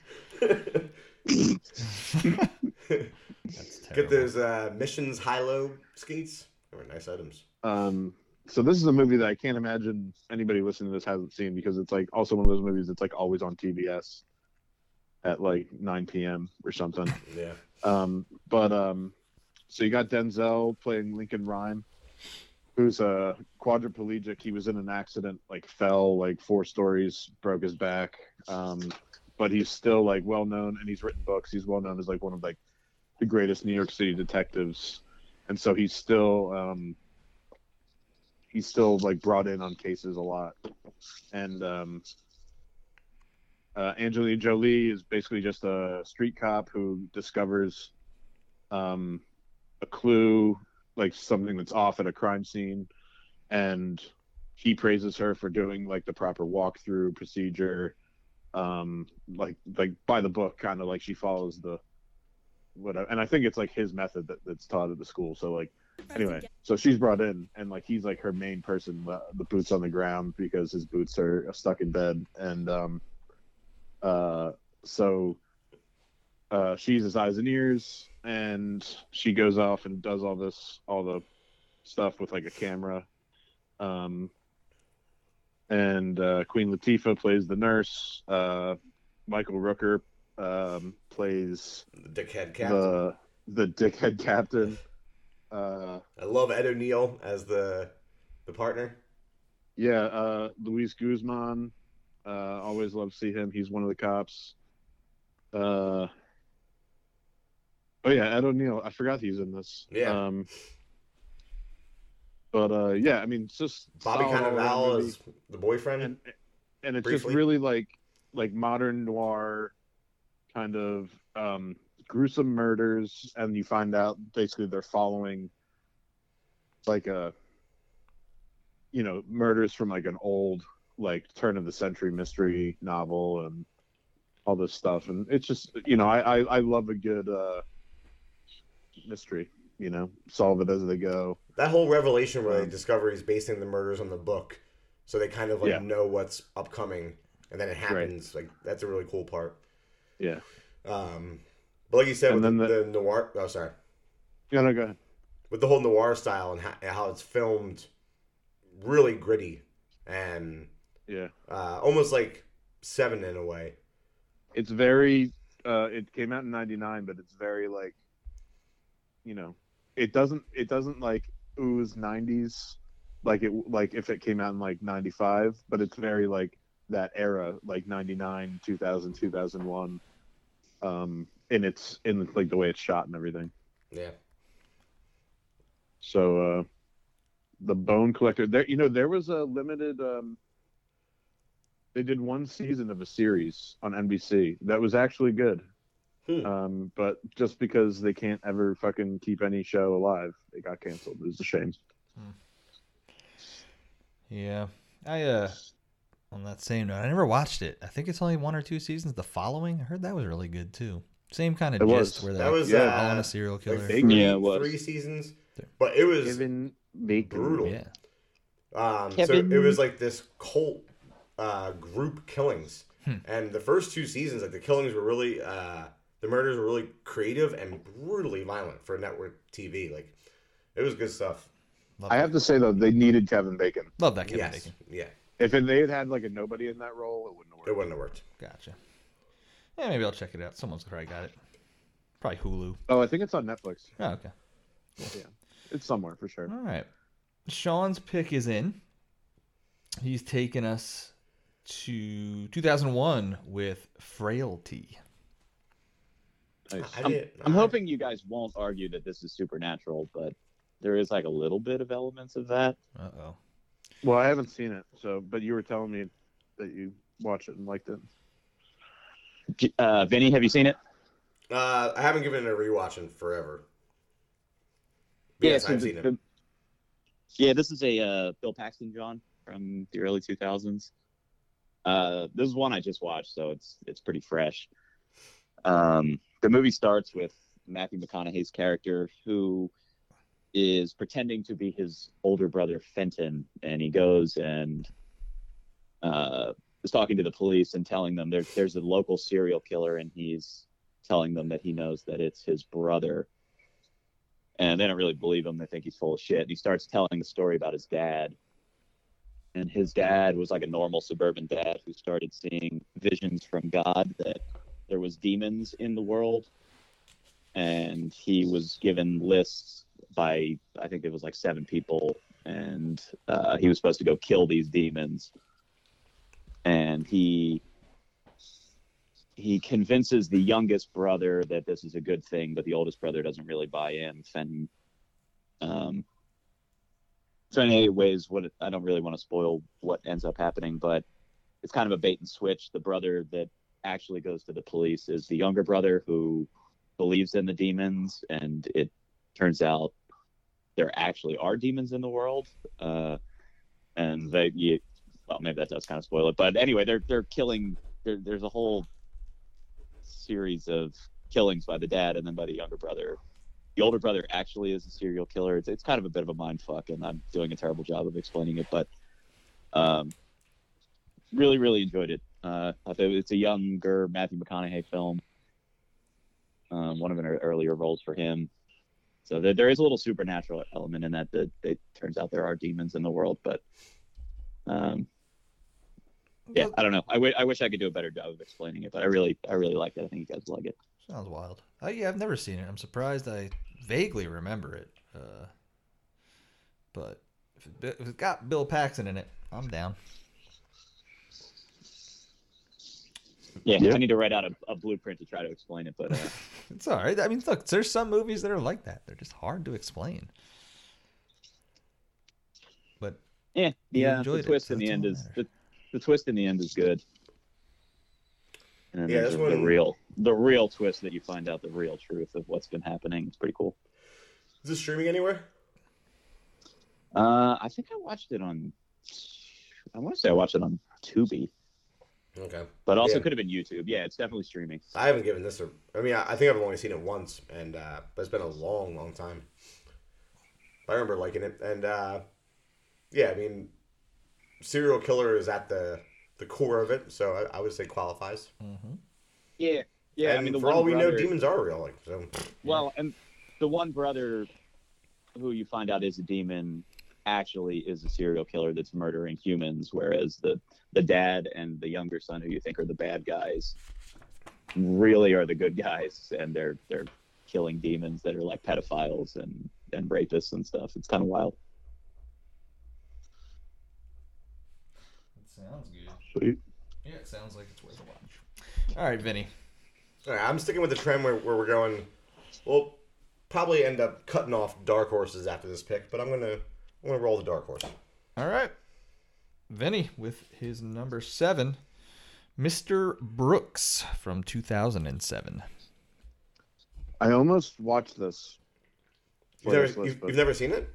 That's terrible. Get those uh, missions high-low skates. They were nice items. Um, so this is a movie that I can't imagine anybody listening to this hasn't seen because it's like also one of those movies that's like always on TBS at like 9 p.m. or something. Yeah. Um, but um, so you got Denzel playing Lincoln Rhyme, who's a quadriplegic. He was in an accident, like fell like four stories, broke his back. Um, but he's still like well known, and he's written books. He's well known as like one of like the greatest New York City detectives, and so he's still um, he's still like brought in on cases a lot, and um, uh, Angelina Jolie is basically just a street cop who discovers um, a clue, like something that's off at a crime scene, and he praises her for doing like the proper walkthrough procedure, um, like like by the book, kind of like she follows the whatever. And I think it's like his method that, that's taught at the school. So like anyway, so she's brought in, and like he's like her main person, the, the boots on the ground because his boots are stuck in bed, and um, uh, so uh, she's his eyes and ears, and she goes off and does all this, all the stuff with like a camera. Um, and uh, Queen Latifah plays the nurse. Uh, Michael Rooker um, plays The dickhead captain. the the dickhead captain. Uh, I love Ed O'Neill as the the partner. yeah, uh, Luis Guzman. Uh, always love to see him. He's one of the cops. Uh, oh yeah, Ed O'Neill. I forgot he's in this. Yeah. Um, but uh, yeah, I mean, it's just Bobby Cannavale as the boyfriend. and and it's Briefly. just really like like modern noir kind of um gruesome murders and you find out basically they're following like a you know murders from like an old like turn of the century mystery novel and all this stuff and it's just you know i i, I love a good uh mystery you know solve it as they go that whole revelation where they Um, discover he's basing the murders on the book, so they kind of like Yeah. know what's upcoming, and then it happens. Like that's a really cool part. Yeah Um, but like you said, And with the, then the noir. Oh, sorry. yeah no go ahead with the whole noir style and how, how it's filmed really gritty and yeah uh, almost like seven in a way it's very uh it came out in 99 but it's very like you know it doesn't it doesn't like ooze 90s like it like if it came out in like 95 but it's very like that era like 99 2000 2001 um and it's in like the way it's shot and everything. Yeah. So uh the bone collector there you know there was a limited um they did one season of a series on NBC that was actually good. Hmm. um but just because they can't ever fucking keep any show alive it got canceled. It was a shame. Yeah. I uh on that same note, I never watched it. I think it's only one or two seasons. The following, I heard that was really good too. Same kind of It gist was. where that they're was yeah, uh, following a serial like killer. three, Yeah, it was. three seasons but it was Kevin Bacon brutal. yeah. Um, so it was like this cult uh, group killings, Hmm. and the first two seasons, like the killings were really, uh, the murders were really creative and brutally violent for network TV. Like it was good stuff. Love I that. have to say though they needed Kevin Bacon Love that Kevin yes, Bacon. yeah, if they had had like a nobody in that role it wouldn't have worked. it wouldn't have worked. Gotcha. Yeah, maybe I'll check it out. Someone's probably got it. Probably Hulu. oh I think it's on Netflix Oh, okay. Yeah. It's somewhere for sure All right. Sean's pick is in. He's taken us to 2001 with Frailty. Nice. I I'm, did. I'm hoping you guys won't argue that this is supernatural, but there is like a little bit of elements of that. Uh oh. Well I haven't seen it so but you were telling me that you watched it and liked it Uh, Vinny, have you seen it? Uh, I haven't given it a rewatch in forever. Yeah, Yes, I've the- seen it. the- yeah, this is a uh, Bill Paxton John from the early 2000s. Uh, this is one I just watched, so it's it's pretty fresh. Um, the movie starts with Matthew McConaughey's character who is pretending to be his older brother Fenton, and he goes and uh, is talking to the police and telling them there, there's a local serial killer, and he's telling them that he knows that it's his brother. And they don't really believe him. They think he's full of shit. And he starts telling the story about his dad. And his dad was like a normal suburban dad who started seeing visions from God that there was demons in the world. And he was given lists by I think it was like seven people, and uh, he was supposed to go kill these demons. And he he convinces the youngest brother that this is a good thing, but the oldest brother doesn't really buy in. Fenton. Um, so in any ways, what I don't really want to spoil what ends up happening, but it's kind of a bait and switch. The brother that actually goes to the police is the younger brother who believes in the demons, and it turns out there actually are demons in the world. Uh, and they, you, well, maybe that does kind of spoil it, but anyway, they're they're killing. There, there's a whole series of killings by the dad and then by the younger brother. The older brother actually is a serial killer. It's, it's kind of a bit of a mind fuck, and I'm doing a terrible job of explaining it, but um, really, really enjoyed it. Uh, it's a younger Matthew McConaughey film. Um, one of an earlier roles for him. So there, there is a little supernatural element in that. That it turns out there are demons in the world, but um, yeah, I don't know. I, w- I wish I could do a better job of explaining it, but I really, I really like it. I think you guys like it. Sounds wild. Oh yeah, I've never seen it. I'm surprised. I vaguely remember it. Uh, but if, it, if it's got Bill Paxton in it, I'm down. Yeah, Yeah. I need to write out a, a blueprint to try to explain it, but uh, It's all right. I mean, look, there's some movies that are like that. They're just hard to explain. But yeah, You yeah. enjoyed The it, twist so in the end all is the, the twist in the end is good. And Yeah, there's this the, the real, the real twist that you find out the real truth of what's been happening. It's pretty cool. Is this streaming anywhere? Uh, I think I watched it on. I want to say I watched it on Tubi, Okay. but also Yeah. could have been YouTube. Yeah, it's definitely streaming. I haven't given this a. I mean, I, I think I've only seen it once, and uh, but it's been a long, long time. I remember liking it, and uh, yeah, I mean, serial killer is at the the core of it, so I, I would say qualifies. Mm-hmm. Yeah, yeah. and I mean, for all we know, demons are real. Like, so Well, and the one brother who you find out is a demon actually is a serial killer that's murdering humans, whereas the the dad and the younger son, who you think are the bad guys, really are the good guys, and they're they're killing demons that are like pedophiles and and rapists and stuff. It's kind of wild. it sounds good. Sweet. Yeah, it sounds like it's worth a watch. All right, Vinny. all right, I'm sticking with the trend where, where we're going. We'll probably end up cutting off dark horses after this pick, but I'm gonna I'm gonna roll the dark horse. All right. Vinny with his number seven, Mr. Brooks from 2007. I almost watched this. You've never, list, you've, you've never seen it?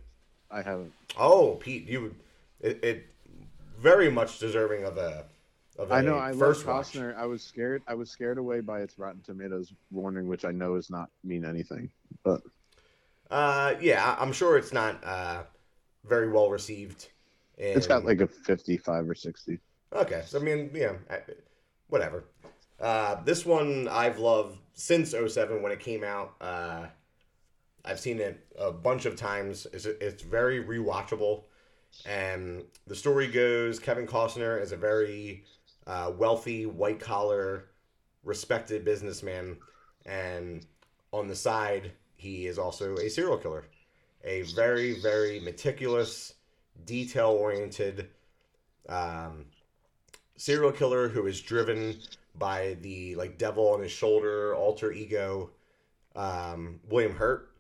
I haven't. Oh, Pete, you it, it very much deserving of a of a I know. I love first watch. Costner. I was scared. I was scared away by its Rotten Tomatoes warning, which I know does not mean anything. But Uh, yeah, I- I'm sure it's not uh very well received. And, it's got like a fifty-five or sixty. okay, so I mean, yeah, whatever. Uh, this one I've loved since 07 when it came out. Uh, I've seen it a bunch of times. It's it's very rewatchable. And the story goes Kevin Costner is a very uh, wealthy, white collar, respected businessman. And on the side, he is also a serial killer. A very, very meticulous, detail oriented um, serial killer who is driven by the like devil on his shoulder alter ego um, William Hurt.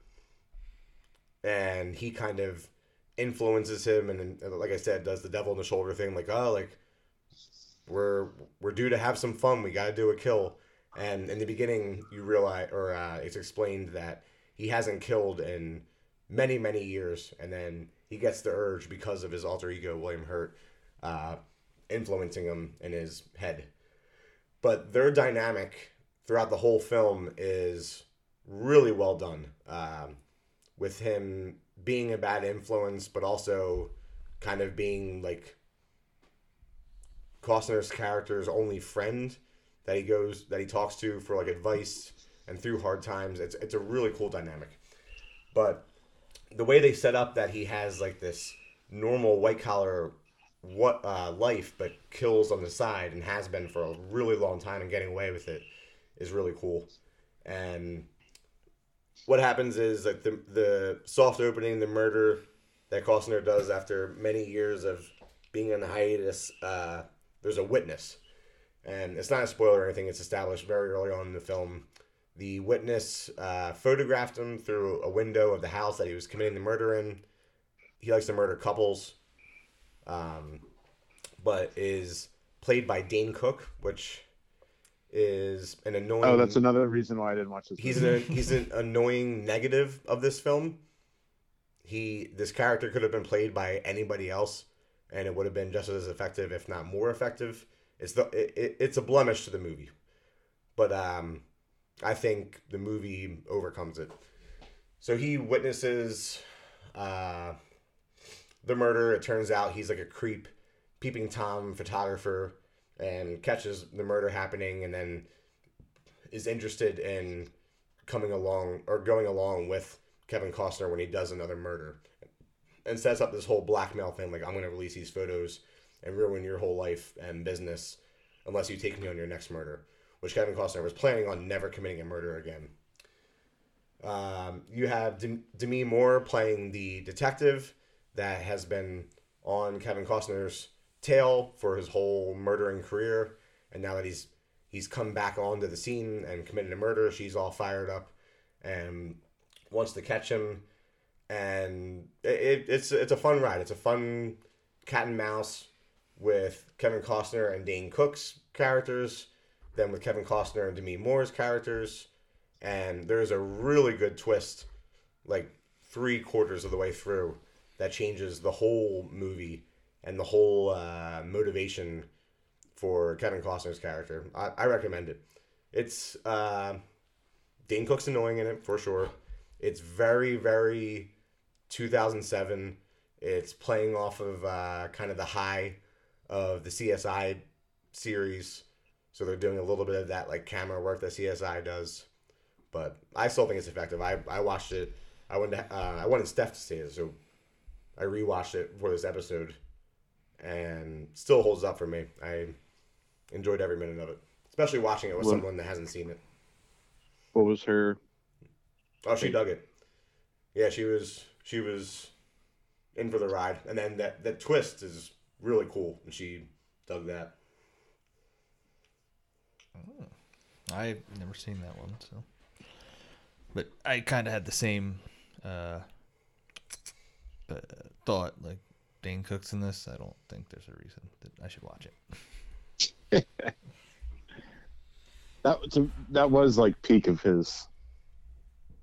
And he kind of influences him and, and like I said does the devil on the shoulder thing like oh like we're we're due to have some fun. We got to do a kill. And in the beginning you realize or uh, it's explained that he hasn't killed in many many years. And then he gets the urge because of his alter ego William Hurt uh, influencing him in his head. But their dynamic throughout the whole film is really well done. Um, with him being a bad influence, but also kind of being like Costner's character's only friend that he goes that he talks to for like advice and through hard times. It's it's a really cool dynamic. But the way they set up that he has like this normal white collar what uh, life but kills on the side and has been for a really long time and getting away with it is really cool. And what happens is like the the soft opening, the murder that Costner does after many years of being in hiatus. Uh, there's a witness, and it's not a spoiler or anything. It's established very early on in the film. The witness uh, photographed him through a window of the house that he was committing the murder in. He likes to murder couples, um, but is played by Dane Cook, which is an annoying. Oh, that's another reason why I didn't watch this. He's an he's an annoying negative of this film. He this character could have been played by anybody else, and it would have been just as effective, if not more effective. It's the it, it, it's a blemish to the movie, but um, I think the movie overcomes it. So he witnesses uh, the murder. It turns out he's like a creep, peeping tom photographer, and catches the murder happening, and then is interested in coming along or going along with Kevin Costner when he does another murder, and sets up this whole blackmail thing. Like I'm going to release these photos and ruin your whole life and business unless you take me on your next murder. Which Kevin Costner was planning on never committing a murder again. Um, you have Dem- Demi Moore playing the detective that has been on Kevin Costner's tail for his whole murdering career, and now that he's he's come back onto the scene and committed a murder, she's all fired up and wants to catch him. And it, it, it's it's a fun ride. It's a fun cat and mouse with Kevin Costner and Dane Cook's characters, then with Kevin Costner and Demi Moore's characters, and there's a really good twist, like three quarters of the way through, that changes the whole movie and the whole uh, motivation for Kevin Costner's character. I, I recommend it. It's uh, Dane Cook's annoying in it for sure. It's very very 2007. It's playing off of uh, kind of the high of the CSI series, so they're doing a little bit of that like camera work that CSI does. But I still think it's effective. I, I watched it. I wanted to, uh, I wanted Steph to see it, so I rewatched it for this episode, and still holds up for me. I enjoyed every minute of it, especially watching it with Well- someone that hasn't seen it. What was her? Oh, she dug it. Yeah, she was she was in for the ride, and then that that twist is really cool, and she dug that. I've never seen that one, so. But I kind of had the same uh, uh, thought. Like Dane Cook's in this. I don't think there's a reason that I should watch it. That was a, that was like peak of his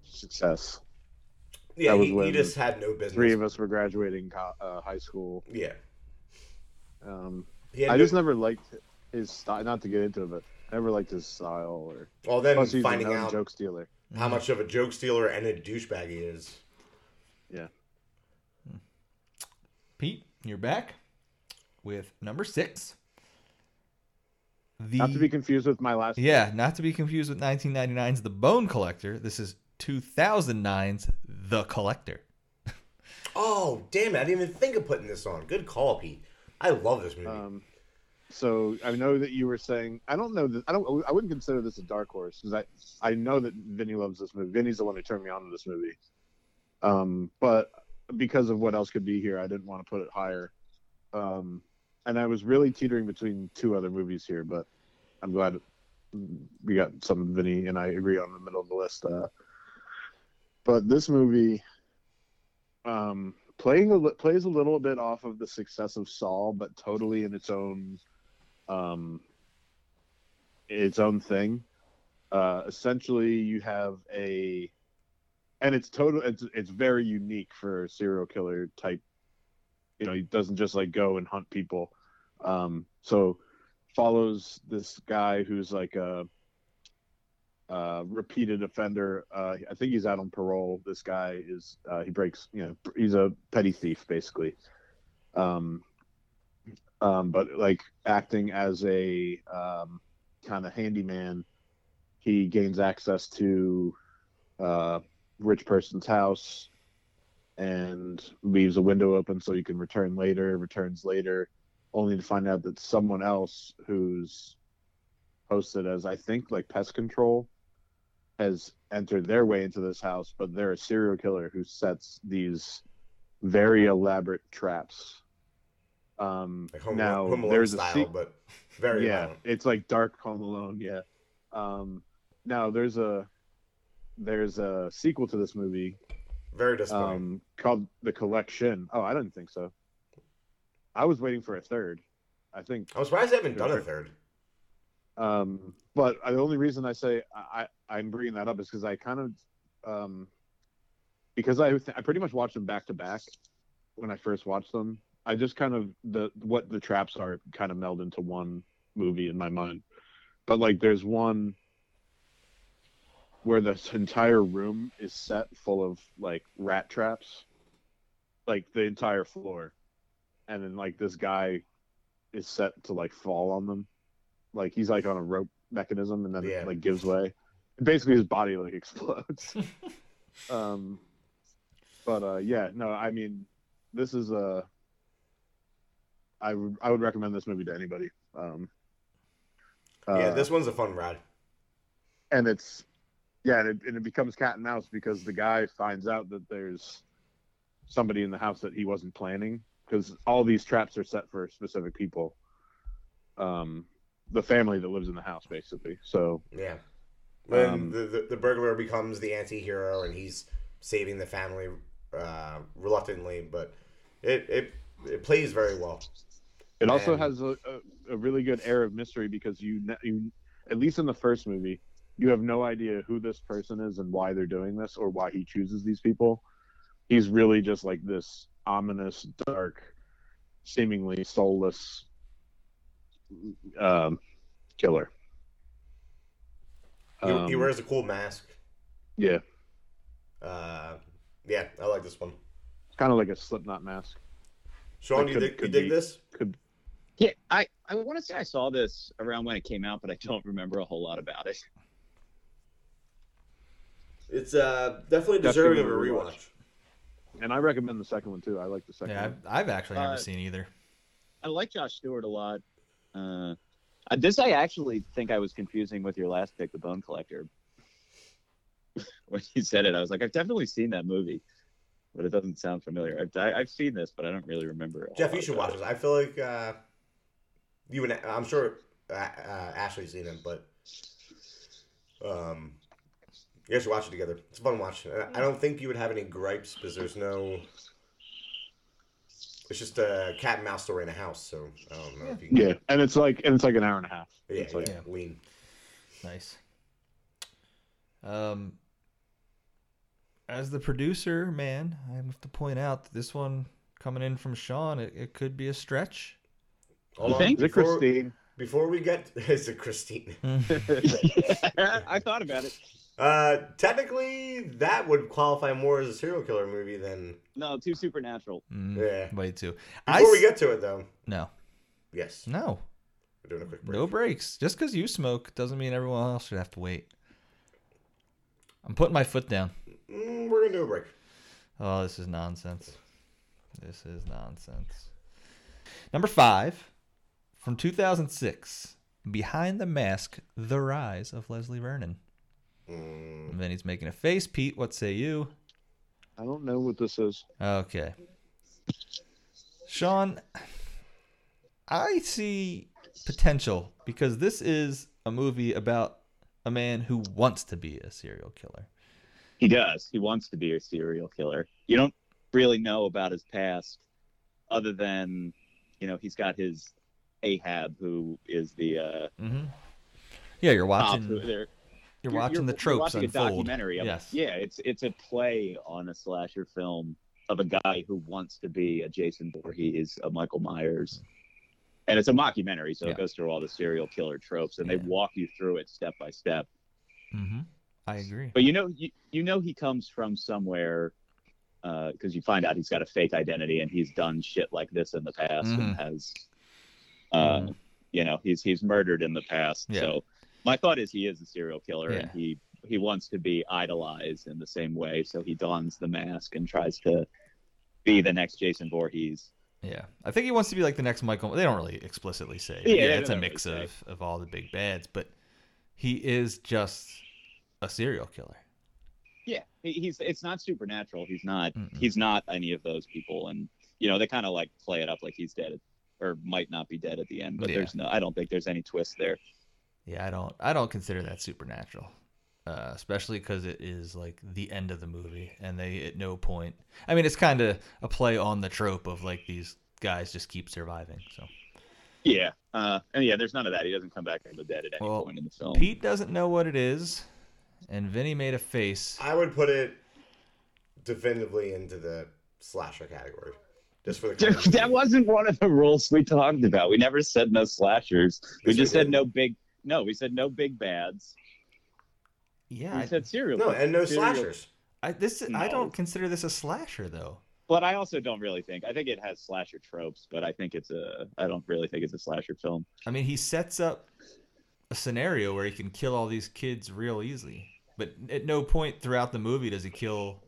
success. Yeah, That was he, he just had no business. Three of us were graduating co- uh, high school. Yeah, Um, I no- just never liked his style. Not to get into it, but I never liked his style or well then plus he's a finding out joke stealer. how much of a joke stealer and a douchebag he is. Yeah. Pete, you're back with number six. The Not to be confused with my last. yeah, not to be confused with 1999's The Bone Collector. This is 2009's The Collector. Oh damn it! I didn't even think of putting this on. Good call, Pete. I love this movie. Um, so I know that you were saying I don't know that I don't I wouldn't consider this a dark horse because I I know that Vinny loves this movie. Vinny's the one who turned me on to this movie. Um, but because of what else could be here, I didn't want to put it higher. Um, and I was really teetering between two other movies here, but I'm glad we got some Vinny and I agree on the middle of the list. Uh, but this movie um, playing a, plays a little bit off of the success of Saw, but totally in its own um, its own thing. Uh, essentially, you have a, and it's total. It's it's very unique for serial killer type. You know, he doesn't just like go and hunt people. Um, so follows this guy who's like a, a repeated offender. Uh, I think he's out on parole. This guy is uh, he breaks. You know, he's a petty thief basically. Um, um, but like acting as a um, kind of handyman, he gains access to uh, rich person's house and leaves a window open so you can return later. Returns later, only to find out that someone else who's posted as I think like pest control has entered their way into this house, but they're a serial killer who sets these very elaborate traps. Um, Like Home, now Home Alone there's a style, se- but very yeah, violent. it's like dark Home Alone. Yeah. Um, now there's a there's a sequel to this movie Very disappointing. um, called The Collection. Oh, I didn't think so. I was waiting for a third. I think, I'm surprised they haven't done a third. um, but the only reason I say I, I I'm bringing that up is because I kind of, um, because I I pretty much watched them back to back when I first watched them. I just kind of the what the traps are kind of meld into one movie in my mind. But like, there's one where this entire room is set full of like rat traps, like the entire floor, and then like this guy is set to like fall on them, like he's like on a rope mechanism, and then Yeah. it like gives way. Basically, his body like explodes. um, but uh, yeah, no, I mean, this is a. I would I would recommend this movie to anybody. Um, yeah, uh, this one's a fun ride. and it's yeah and it, and it becomes cat and mouse because the guy finds out that there's somebody in the house that he wasn't planning because all these traps are set for specific people um the family that lives in the house basically so Yeah. When Um, the, the the burglar becomes the anti-hero and he's saving the family uh, reluctantly, but it, it it plays very well. It also And- has a, a, a really good air of mystery because you, ne- you at least in the first movie you have no idea who this person is and why they're doing this or why he chooses these people he's really just like this ominous dark seemingly soulless um, killer He, he Um, wears a cool mask. yeah Uh, yeah, I like this one. It's kind of like a slipknot mask Sean, That you could- dig, you could dig this? could Yeah, I, I want to say I saw this around when it came out, but I don't remember a whole lot about it. It's uh, definitely Definitely deserving of a rewatch. rewatch. and i recommend the second one too i like the second Yeah, one I've, I've actually never Uh, seen either. I like Josh Stewart a lot. Uh, uh, this I actually think I was confusing with your last pick, The Bone Collector. when you said it, I was like, I've definitely seen that movie, but it doesn't sound familiar. I've, I, I've seen this, but I don't really remember. a Jeff, you should watch it. this. I feel like uh, you and I'm sure uh, uh, Ashley's seen it, but um, you guys should watch it together. It's a fun watch. I I don't think you would have any gripes because there's no. It's just a cat and mouse story in a house, so I don't know if you can. yeah and it's like and it's like an hour and a half yeah, it's like yeah, lean. Nice. Um, as the producer, man, I have to point out that this one coming in from Sean, it, it could be a stretch. Hold You on, think? is it christine before we get, is it Christine? I thought about it. Uh, technically, that would qualify more as a serial killer movie than. No, too supernatural. Mm, Yeah. Way too. Before we get to it, though, no, yes, no, we're doing a quick break. no breaks. Just because you smoke doesn't mean everyone else should have to wait. I'm putting my foot down. Mm, we're gonna do a break. Oh, this is nonsense. This is nonsense. Number five, from 2006, Behind the Mask: The Rise of Leslie Vernon. Mm, And then he's making a face. Pete, what say you? i don't know what this is Okay. Sean, I see potential because this is a movie about a man who wants to be a serial killer. He does. He wants to be a serial killer. You don't really know about his past, other than, you know, he's got his Ahab, who is the uh, hmm Yeah, you're watching. They're, You're watching the tropes watching unfold. a documentary. Of, yes. Yeah, it's it's a play on a slasher film of a guy who wants to be a Jason Voorhees, a Michael Myers. and it's a mockumentary, so Yeah. it goes through all the serial killer tropes, and Yeah. they walk you through it step by step. Mm-hmm. I agree. But you know, you, you know he comes from somewhere because you find out he's got a fake identity and he's done shit like this in the past Mhm. and has, uh, Mhm. you know, he's he's murdered in the past. Yeah. So my thought is he is a serial killer and he he wants to be idolized in the same way. So he dons the mask and tries to be the next Jason Voorhees. Yeah, I think he wants to be like the next Michael. They don't really explicitly say. Yeah, Yeah, it's a mix really of of all the big bads, but he is just a serial killer. Yeah, he's it's not supernatural. He's not Mm-mm. he's not any of those people, and you know they kind of like play it up like he's dead or might not be dead at the end. But Yeah. there's no, I don't think there's any twist there. Yeah, I don't I don't consider that supernatural. Uh, especially because it is like the end of the movie, and they at no point. I mean, it's kind of a play on the trope of like these guys just keep surviving. So Yeah, uh, and yeah, there's none of that. He doesn't come back from the dead at any Well, point in the film. Pete doesn't know what it is, and Vinny made a face. I would put it definitively into the slasher category, just for the. Dude, that wasn't one of the rules we talked about. We never said no slashers. We Yes, we just said no big. No, we said no big bads. Yeah, We I, said serial. No, and no serial- slashers. I this I don't consider this a slasher though. But I also don't really think. I think it has slasher tropes, but I think it's a. I don't really think it's a slasher film. I mean, he sets up a scenario where he can kill all these kids real easily, but at no point throughout the movie does he kill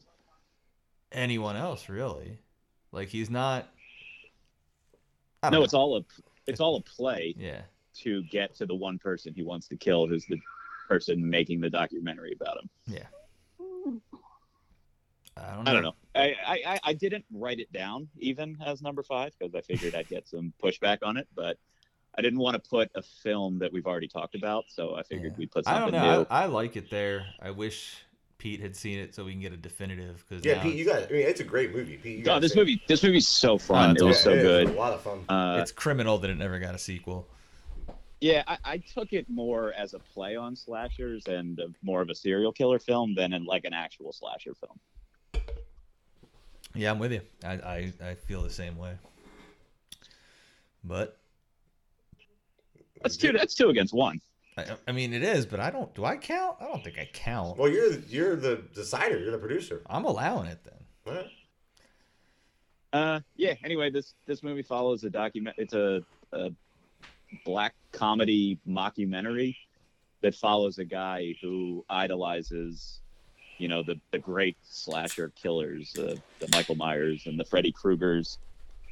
anyone else really. Like he's not. No, know. it's all a. It's all a play yeah. to get to the one person he wants to kill, who's the person making the documentary about him. I don't know. I don't know. I, I, I- I didn't write it down even as number five because I figured I'd get some pushback on it, but I didn't want to put a film that we've already talked about, so I figured Yeah. we'd put I something don't know. new. I, I like it there. I wish Pete had seen it so we can get a definitive. Because Yeah, Pete, you got. I mean, it's a great movie. Pete, you Oh, this movie, this movie's so fun. Oh, it's it was awesome. so It is good. A lot of fun. Uh, it's criminal that it never got a sequel. yeah, I, I took it more as a play on slashers and a, more of a serial killer film than in like an actual slasher film. Yeah, I'm with you. I, I, I feel the same way. But That's two. That's two against one. I, I mean, it is. But I don't. Do I count? I don't think I count. Well, you're you're the decider. You're the producer. I'm allowing it then. All right. Uh, yeah. Anyway, this this movie follows a document. It's a, a black comedy mockumentary that follows a guy who idolizes, you know, the the great slasher killers, uh, the Michael Myers and the Freddy Kruegers.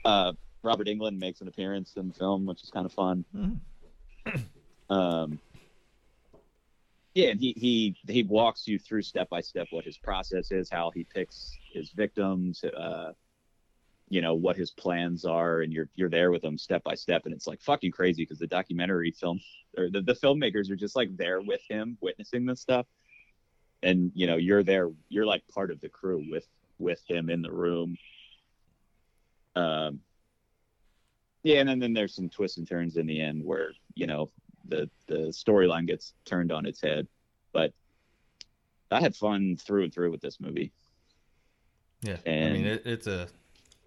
Uh, Robert Englund makes an appearance in the film, which is kind of fun. Mhm. Um, yeah, and he he he walks you through step by step what his process is, how he picks his victims, uh, you know what his plans are, and you're you're there with him step by step, and it's like fucking crazy because the documentary film or the, the filmmakers are just like there with him, witnessing this stuff, and you know you're there, you're like part of the crew with with him in the room. Um, yeah, and then, then there's some twists and turns in the end where you know the the storyline gets turned on its head, but I had fun through and through with this movie. Yeah. I And- mean, it, it's a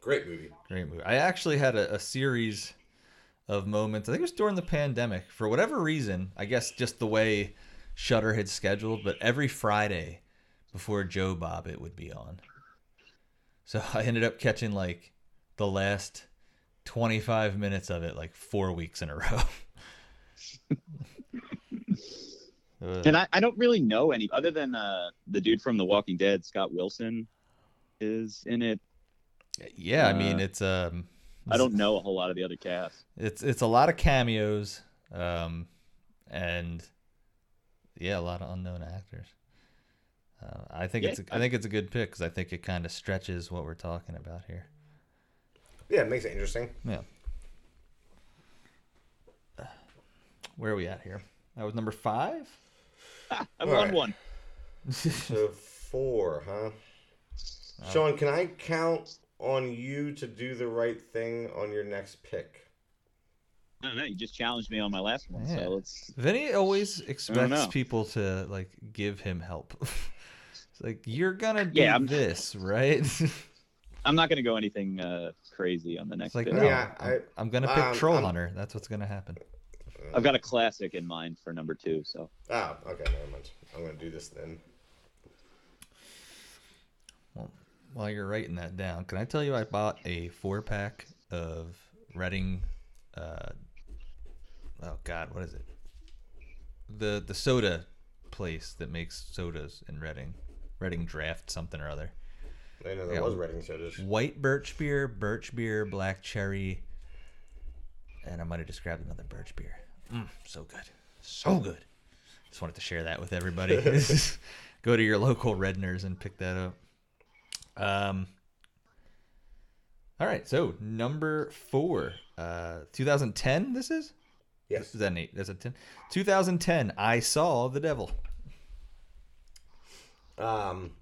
Great movie. great movie. I actually had a, a series of moments. I think it was during the pandemic. For whatever reason, I guess just the way Shudder had scheduled, but every Friday before Joe Bob it would be on. So I ended up catching like the last 25 minutes of it like four weeks in a row. Uh, And I, I don't really know any other than uh, the dude from The Walking Dead, Scott Wilson, is in it. yeah, I mean uh, it's um I don't know a whole lot of the other cast. It's it's a lot of cameos, um, and yeah, a lot of unknown actors. Uh, I think Yeah, it's a, I think it's a good pick because I think it kind of stretches what we're talking about here. Yeah, it makes it interesting. Yeah. Where are we at here? That was number five. I All won right. one. So four, huh? Sean, can I count on you to do the right thing on your next pick? I don't know. You just challenged me on my last one, Yeah. so let's. Vinny always expects people to like give him help. it's like you're gonna do Yeah, this, right? I'm not going to go anything uh, crazy on the next It's like, pick. no, Yeah, I'm, I'm gonna pick um, Troll I'm- Hunter. That's what's gonna happen. I've got a classic in mind for number two. So Ah, okay, never mind. I'm gonna do this then. Well, while you're writing that down, can I tell you I bought a four pack of Reading? Uh, oh God, what is it? The the soda place that makes sodas in Reading, Reading Draft something or other. I know there Yeah. was Reading sodas. White birch beer, birch beer, black cherry, and I might have just grabbed another birch beer. Mm, so good, so good. Just wanted to share that with everybody. Go to your local Redners and pick that up. Um. All right, so number four, uh, 2010. This is Yes. is that an eight? That's a ten. 2010. I saw the devil. Um,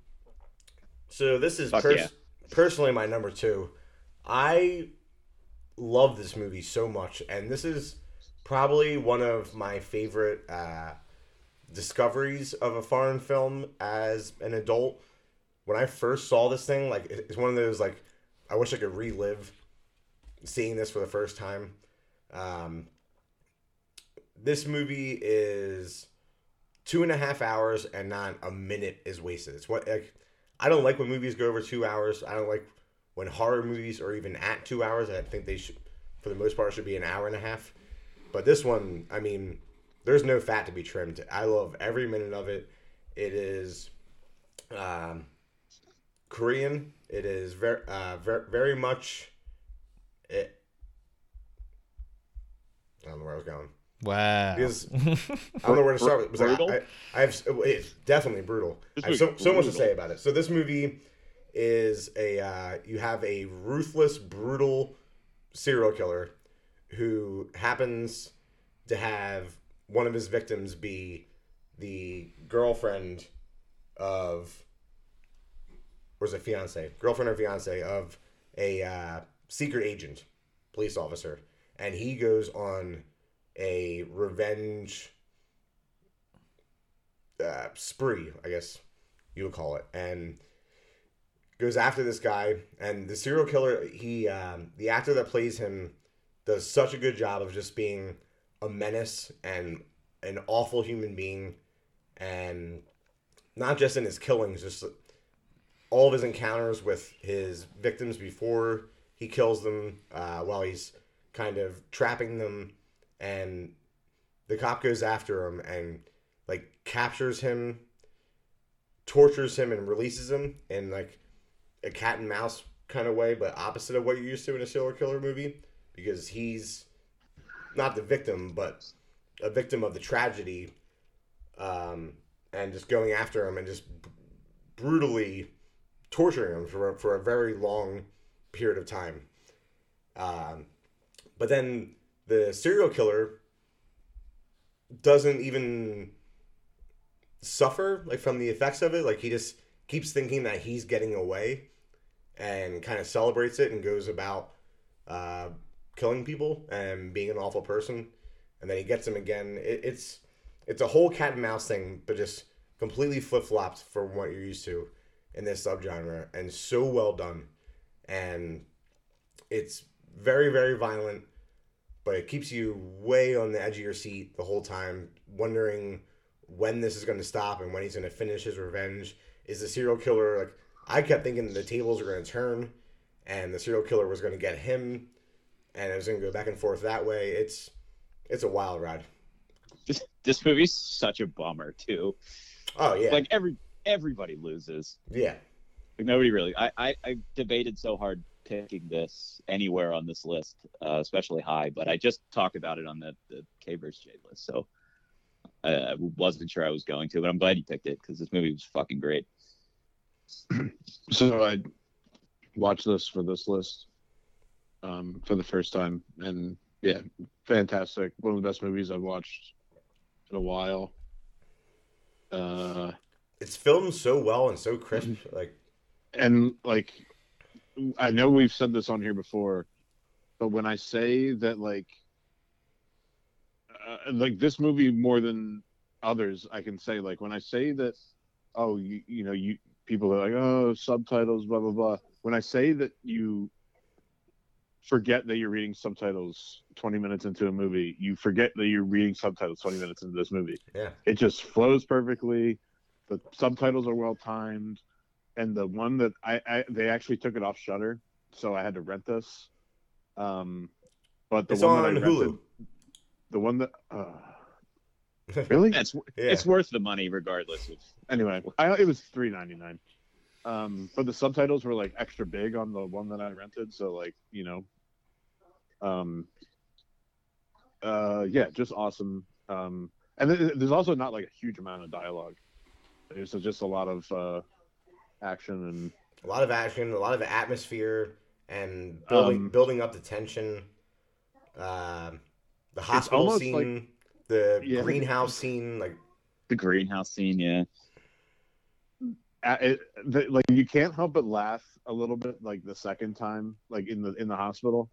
so this is pers- yeah. personally my number two. I love this movie so much, and this is probably one of my favorite uh, discoveries of a foreign film as an adult. When I first saw this thing, like it's one of those like I wish I could relive seeing this for the first time. Um, this movie is two and a half hours and not a minute is wasted. It's what like I don't like when movies go over two hours. I don't like when horror movies are even at two hours. I think they should, for the most part, should be an hour and a half. But this one, I mean, there's no fat to be trimmed. I love every minute of it. It is um, Korean. It is very, uh, very, very much. It. I don't know where I was going. Wow. Because I don't know where to start with. It's like, Brutal? I, I have it's definitely brutal. This I have so, movie's so much to say about it. So this movie is a uh, you have a ruthless, brutal serial killer who happens to have one of his victims be the girlfriend of or is it fiance? Girlfriend or fiance of a uh, secret agent police officer. And he goes on a revenge uh, spree i guess you would call it. And goes after this guy. And the serial killer he um, the actor that plays him does such a good job of just being a menace and an awful human being and not just in his killings just all of his encounters with his victims before he kills them uh, while he's kind of trapping them. And the cop goes after him and like captures him tortures him and releases him in like a cat and mouse kind of way but opposite of what you're used to in a serial killer movie because he's not the victim but a victim of the tragedy um, and just going after him and just brutally torturing him for, for a very long period of time. Um, but then the serial killer doesn't even suffer like from the effects of it. Like he just keeps thinking that he's getting away and kind of celebrates it and goes about uh, killing people and being an awful person and then he gets him again. It, it's it's a whole cat and mouse thing but just completely flip-flopped from what you're used to in this subgenre and so well done. And it's very very violent but it keeps you way on the edge of your seat the whole time wondering when this is going to stop and when he's going to finish his revenge. Is the serial killer like i kept thinking the tables were going to turn and the serial killer was going to get him and it was going to go back and forth that way it's it's a wild ride this, this movie's such a bummer too. oh yeah Like every everybody loses. yeah Like nobody really. I, I I debated so hard picking this anywhere on this list, uh, especially high, but I just talked about it on the the K versus J list, so I, I wasn't sure I was going to, but I'm glad you picked it because this movie was fucking great. So I watched this for this list um, for the first time, and yeah, fantastic. One of the best movies I've watched in a while. Uh, it's filmed so well and so crisp like and like, I know we've said this on here before, but when I say that, like, uh, like this movie more than others, I can say like when I say that, oh, you you know you people are like oh subtitles blah blah blah. When I say that you forget that you're reading subtitles 20 minutes into a movie. You forget that you're reading subtitles 20 minutes into this movie. Yeah. It just flows perfectly. The subtitles are well timed, and the one that I, I they actually took it off Shudder, so I had to rent this. Um, but the It's one on that I rented, Hulu. the one that uh, really It's Yeah. it's worth the money regardless of. anyway, I, it was three ninety nine. Um, but the subtitles were like extra big on the one that I rented, so like you know, um, uh, yeah, just awesome. Um, and th- there's also not like a huge amount of dialogue. There's just a lot of uh, action and a lot of action, a lot of atmosphere, and building Um, building up the tension. Um, the hospital almost scene, the Yeah. greenhouse scene, like The greenhouse scene, yeah. It, the, like you can't help but laugh a little bit like the second time like in the in the hospital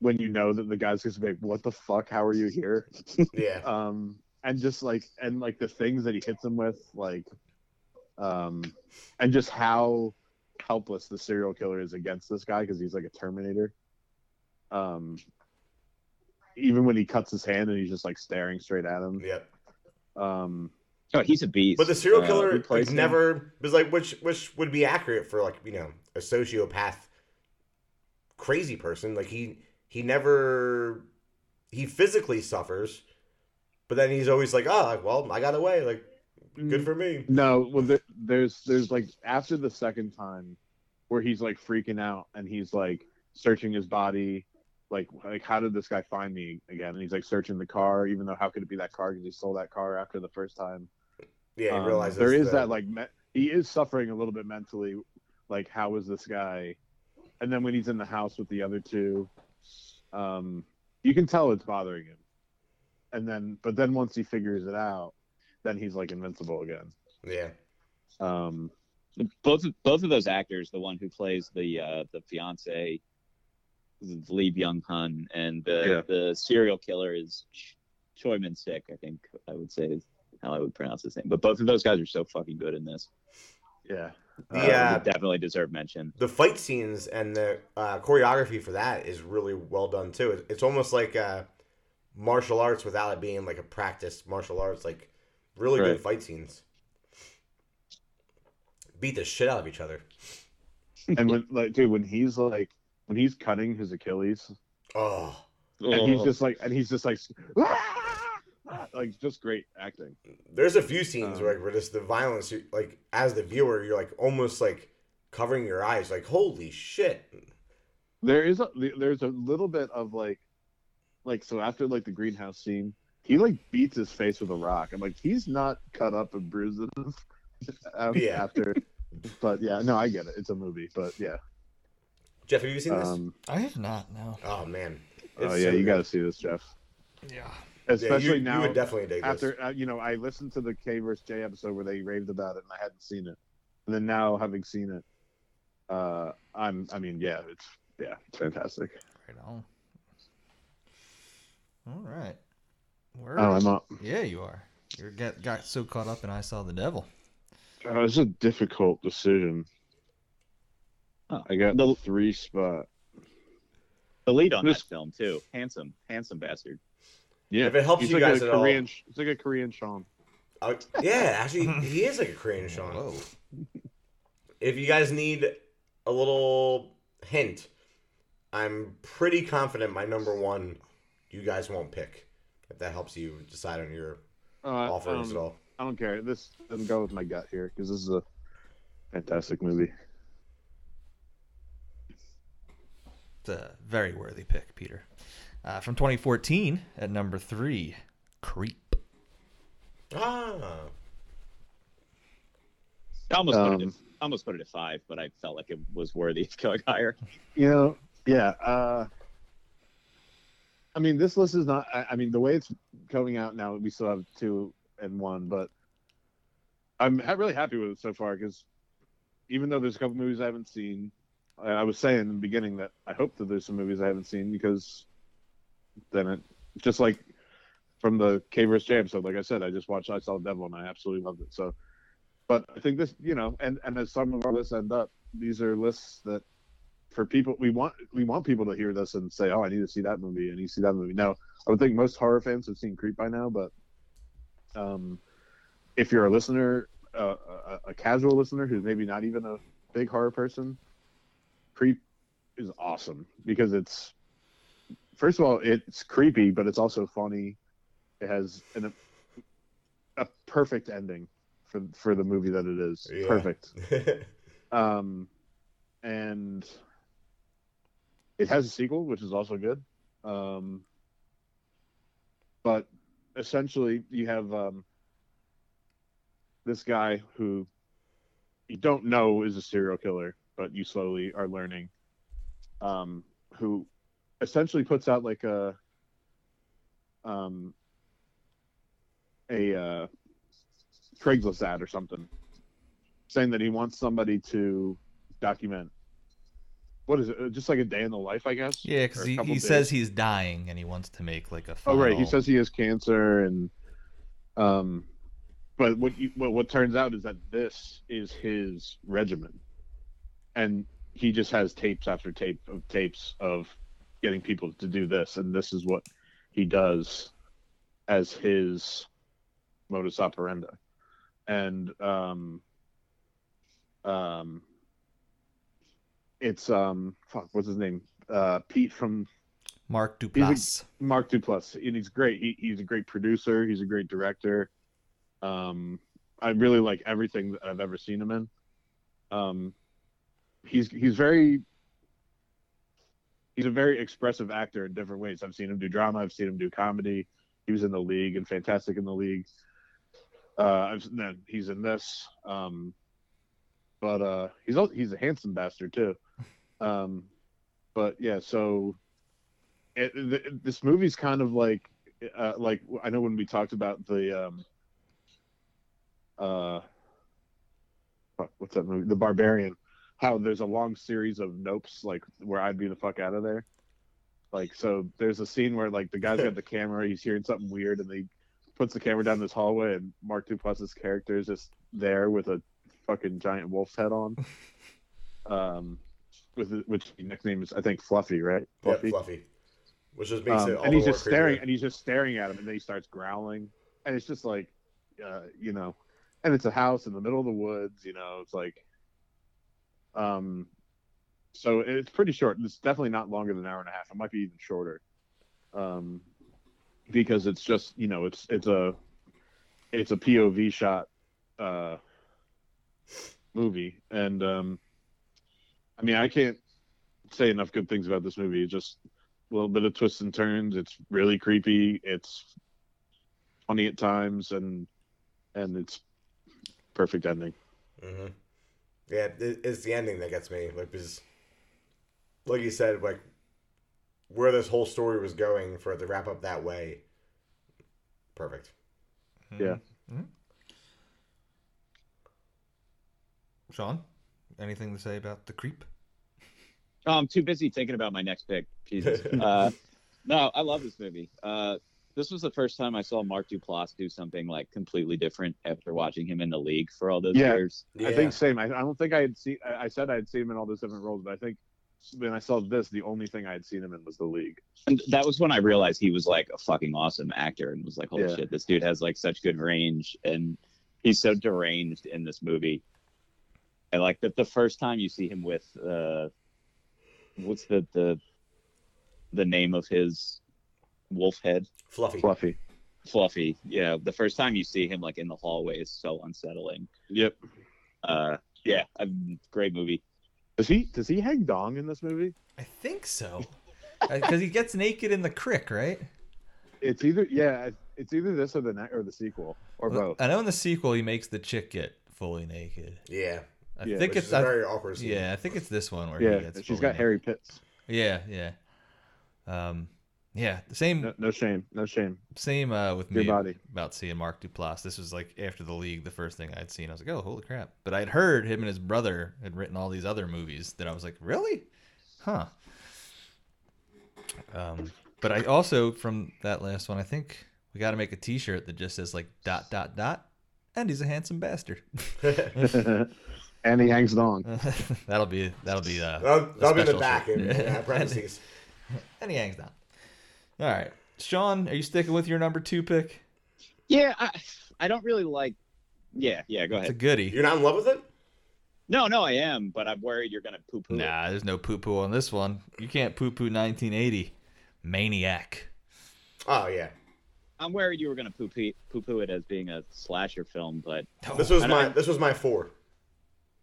when you know that the guy's just like what the fuck? How are you here? Yeah, um and just like and like the things that he hits him with like um and just how helpless the serial killer is against this guy because he's like a terminator. Um even when he cuts his hand and he's just like staring straight at him. Yep. um Oh, he's a beast. But the serial Uh, killer who plays like, him? never was like which which would be accurate for like you know a sociopath, crazy person. Like he he never he physically suffers, but then he's always like, oh well, I got away. Like good for me. No, well, there, there's there's like after the second time, where he's like freaking out and he's like searching his body, like like how did this guy find me again? And he's like searching the car, even though how could it be that car because he stole that car after the first time. Yeah, he Um, realizes there is the- that like me- he is suffering a little bit mentally, like how is this guy? And then when he's in the house with the other two, um, you can tell it's bothering him. And then, but then once he figures it out, then he's like invincible again. yeah. Um, both both of those actors, the one who plays the uh, the fiance, Lee Byung Hun, and the Yeah. the serial killer is Choi Min Sik. I think I would say is how I would pronounce his name. But both of those guys are so fucking good in this. yeah. The, Uh, uh, definitely deserve mention. the fight scenes and the uh, choreography for that is really well done too. It's almost like uh, martial arts without it being like a practiced martial arts. Like really good fight scenes. Beat the shit out of each other. and when like dude when he's like when he's cutting his achilles Oh, and he's Oh. just like and he's just like like just great acting there's a few scenes Um, where, where just the violence, like as the viewer, you're like almost like covering your eyes, like holy shit. there is a there's a little bit of like like so after like the greenhouse scene he like beats his face with a rock i'm like he's not cut up and bruised enough um, Yeah. after but yeah no i get it it's a movie but yeah Jeff, have you seen this? um I have not. No. oh man. oh It's yeah so you got to see this jeff Yeah. Yeah, especially you, now you would definitely dig after this. uh, you know i listened to the k versus j episode where they raved about it and i hadn't seen it and then now having seen it uh i'm i mean yeah it's yeah it's fantastic Right on. All right. Where? oh i'm up yeah, you are. You got got so caught up in I saw the devil. Oh, it's a difficult decision. Oh. I got The- three spot. The lead on This- film too, handsome, handsome bastard. Yeah, If it helps he's you like guys a at all- Korean. It's like a Korean Sean. Uh, yeah, actually, he is like a Korean Sean. Whoa. If you guys need a little hint, I'm pretty confident my number one you guys won't pick. If that helps you decide on your Uh, I, offers at all. I don't care. This doesn't go with my gut here because this is a fantastic movie. It's a very worthy pick, Peter. Uh, from 2014 at number three, Creep. Ah, I almost put it. Um, At, I almost put it at five, but I felt like it was worthy of going higher. You know, yeah. Uh, I mean, this list is not. I, I mean, the way it's coming out now, we still have two and one, but I'm ha- really happy with it so far because even though there's a couple movies I haven't seen, I, I was saying in the beginning that I hope that there's some movies I haven't seen because then it just like from the K vs episode, like I said, I just watched I Saw the Devil and I absolutely loved it. So, but I think this, you know, and and as some of our lists end up, these are lists that for people we want we want people to hear this and say, "Oh, I need to see that movie. Need to see that movie." Now, I would think most horror fans have seen Creep by now, but um, if you're a listener, uh, a, a casual listener who's maybe not even a big horror person, Creep is awesome because it's first of all it's creepy, but it's also funny. It has an, a perfect ending for for the movie that it is. Yeah. Perfect. Um, and it has a sequel, which is also good. Um, but essentially, you have um, this guy who you don't know is a serial killer, but you slowly are learning. Um, who essentially puts out like a um a uh, Craigslist ad or something, saying that he wants somebody to document. What is it? uh, Just like a day in the life, I guess. Yeah, because he, he says he's dying and he wants to make like a. Oh right, he says he has cancer, and um, but what you, what what turns out is that this is his regimen, and he just has tapes after tape of tapes of getting people to do this, and this is what he does as his modus operandi, and um, um, it's um, fuck, what's his name? Uh, Pete from Mark Duplass. Mark Duplass, and he's great. He, he's a great producer. He's a great director. Um, I really like everything that I've ever seen him in. Um, he's he's very he's a very expressive actor in different ways. I've seen him do drama. I've seen him do comedy. He was in the league and fantastic in the league. Uh, I've then he's in this. Um, but uh, he's he's a handsome bastard too. Um, but yeah, so it, th- this movie's kind of like uh, like I know when we talked about the um uh what's that movie The Barbarian how there's a long series of nopes like where I'd be the fuck out of there. Like so there's a scene where like the guy's got the camera he's hearing something weird and he puts the camera down this hallway and Mark Duplass's character is just there with a fucking giant wolf's head on. Um with which nickname is I think Fluffy right? Yep, fluffy. Which just makes um, it all and he's just staring and he's just staring at him and then he starts growling. And it's just like uh, you know and it's a house in the middle of the woods you know it's like um so it's pretty short it's definitely not longer than an hour and a half it might be even shorter um because it's just you know it's it's a it's a pov shot uh movie and um i mean i can't say enough good things about this movie it's just a little bit of twists and turns. It's really creepy. It's funny at times, and and it's perfect ending. hmm Yeah, it, it's the ending that gets me. Like, because, like you said, like where this whole story was going for it to wrap up that way. Perfect. Yeah. Mhm. Sean, anything to say about the creep? Oh, I'm too busy thinking about my next pick. Jesus. Uh, no, I love this movie. Uh, this was the first time I saw Mark Duplass do something like completely different after watching him in the league for all those Yeah. years. I think same. I, I don't think I had seen. I, I said I had seen him in all those different roles, but I think when I saw this, the only thing I had seen him in was the league. And that was when I realized he was like a fucking awesome actor and was like, holy Yeah. shit, this dude has like such good range and he's so deranged in this movie. And like the, the first time you see him with uh what's the the the name of his wolf head? Fluffy. Fluffy. Fluffy. Yeah. The first time you see him like in the hallway is so unsettling. Yep. Uh yeah, a great movie. Does he does he hang dong in this movie? I think so. Because he gets naked in the crick, right? It's either yeah, it's either this or the ne- or the sequel or both. I know in the sequel he makes the chick get fully naked. Yeah. I Yeah. think it's is very awkward scene. yeah, I think it's this one where Yeah, he gets. she's fully got naked. hairy pits. Yeah, yeah. Um, yeah, the same No, no shame, no shame. same uh, with Your me body. about seeing Mark Duplass. This was like after the league, the first thing I'd seen. I was like, oh, holy crap! But I'd heard him and his brother had written all these other movies that I was like, really, huh? Um, but I also from that last one, I think we got to make a T-shirt that just says like dot dot dot, and he's a handsome bastard. And he hangs it on. that'll be that'll be uh, That'll, that'll be in the back short. in, in uh, parentheses. and he hangs down. All right, Sean, are you sticking with your number two pick? Yeah, I, I don't really like. Yeah, yeah. Go ahead. It's a ahead. goodie. You're not in love with it? No, no, I am, but I'm worried you're gonna poo poo. Nah, there's no poo poo on this one. You can't poo poo 1980. Maniac. Oh yeah. I'm worried you were gonna poo poo poo it as being a slasher film, but oh. This was my this was my four.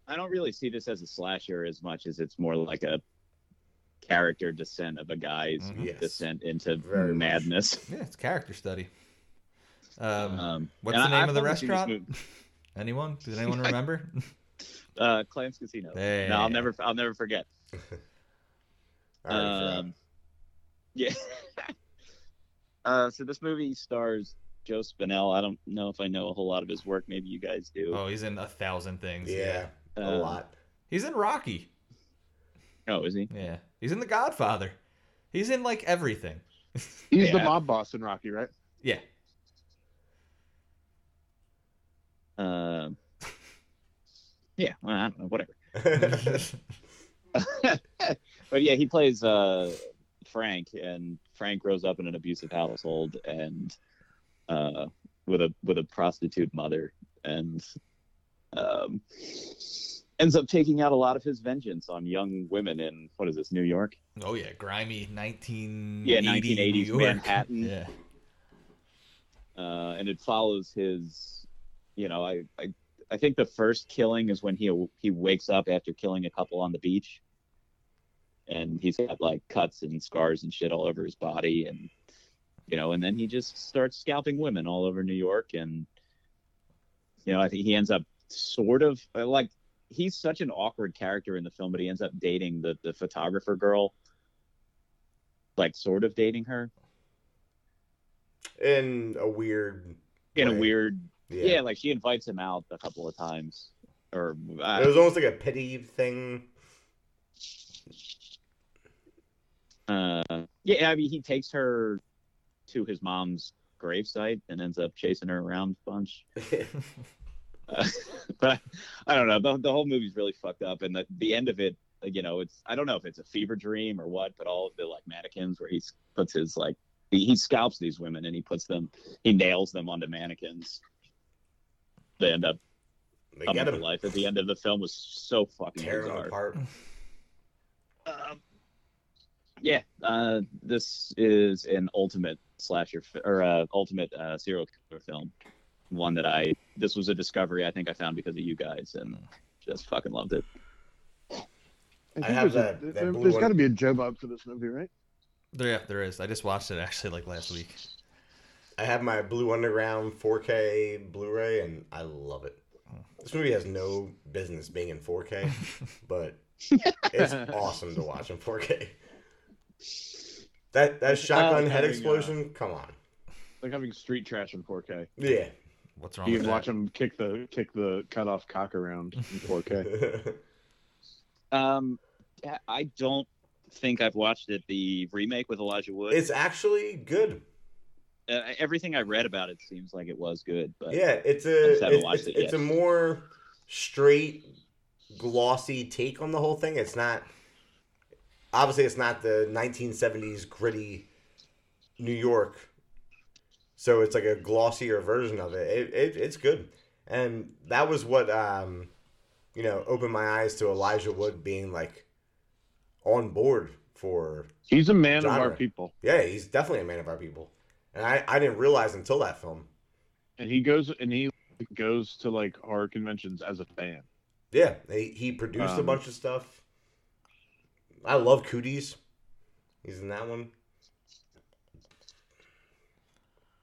I don't really see this as a slasher as much as it's more like a character descent of a guy's Mhm. Yes. descent into Very much. madness. Yeah, it's character study. Um, Um, what's the name I've of the wanted to see this restaurant? Anyone? Does anyone remember? Uh, Clams Casino. Hey. No, I'll never, I'll never forget. I already forgot. Um, yeah. uh, so this movie stars Joe Spinell. I don't know if I know a whole lot of his work. Maybe you guys do. oh, he's in a thousand things. yeah, a Um, lot. He's in Rocky. Oh, is he? Yeah. He's in The Godfather. He's in like everything. He's the mob boss in Rocky, right? Yeah. Um. yeah. Well, I don't know. Whatever. but yeah, he plays uh, Frank, and Frank grows up in an abusive household and uh, with a with a prostitute mother, and um, ends up taking out a lot of his vengeance on young women in what is this, New York? oh yeah, grimy 1980 Yeah, 1980s Manhattan. Yeah. uh, and it follows his, you know, I, I, I think the first killing is when he he wakes up after killing a couple on the beach, and he's got like cuts and scars and shit all over his body, and you know, and then he just starts scalping women all over New York, and you know, I think he ends up sort of like he's such an awkward character in the film, but he ends up dating the the photographer girl, like sort of dating her in a weird. in a weird Yeah. Yeah. like she invites him out a couple of times, or uh, It was almost like a pity thing. uh, yeah. I mean, he takes her to his mom's gravesite and ends up chasing her around a bunch. Uh, but I, I don't know. The, the whole movie's really fucked up, and the the end of it, you know, it's I don't know if it's a fever dream or what, but all of the like mannequins where he puts his like he, he scalps these women and he puts them, he nails them onto mannequins. They end up They get him, life at the end of the film was so fucking bizarre. apart. Um, yeah, uh, this is an ultimate slasher or uh, ultimate uh, serial killer film. One that I this was a discovery I think I found because of you guys and just fucking loved it. think have there's a- that- that there, has got to be a Joe Bob for this movie, right? There, yeah, there is. I just watched it actually like last week. I have my Blue Underground 4K Blu-ray, and I love it. This movie has no business being in 4K, but it's awesome to watch in 4K. That that shotgun head having, uh, explosion, come on. Like having street trash in 4K. Yeah. What's wrong You with can that? watch him kick the kick the cut off cock around in 4K. Um, I don't think I've watched it. The remake with Elijah Wood. it's actually good. uh, everything I read about it seems like it was good, but Yeah, it's I a just haven't it's, watched it's, it it's a more straight, glossy take on the whole thing. It's not obviously it's not the 1970s gritty New York, so it's like a glossier version of it. It, it it's good, and that was what um, you know opened my eyes to Elijah Wood being like on board for He's a man of our people, yeah he's definitely a man of our people, and I I didn't realize until that film. and he goes and he goes to like horror conventions as a fan. Yeah, he, he produced a Um, bunch of stuff. I love Cooties. He's in that one.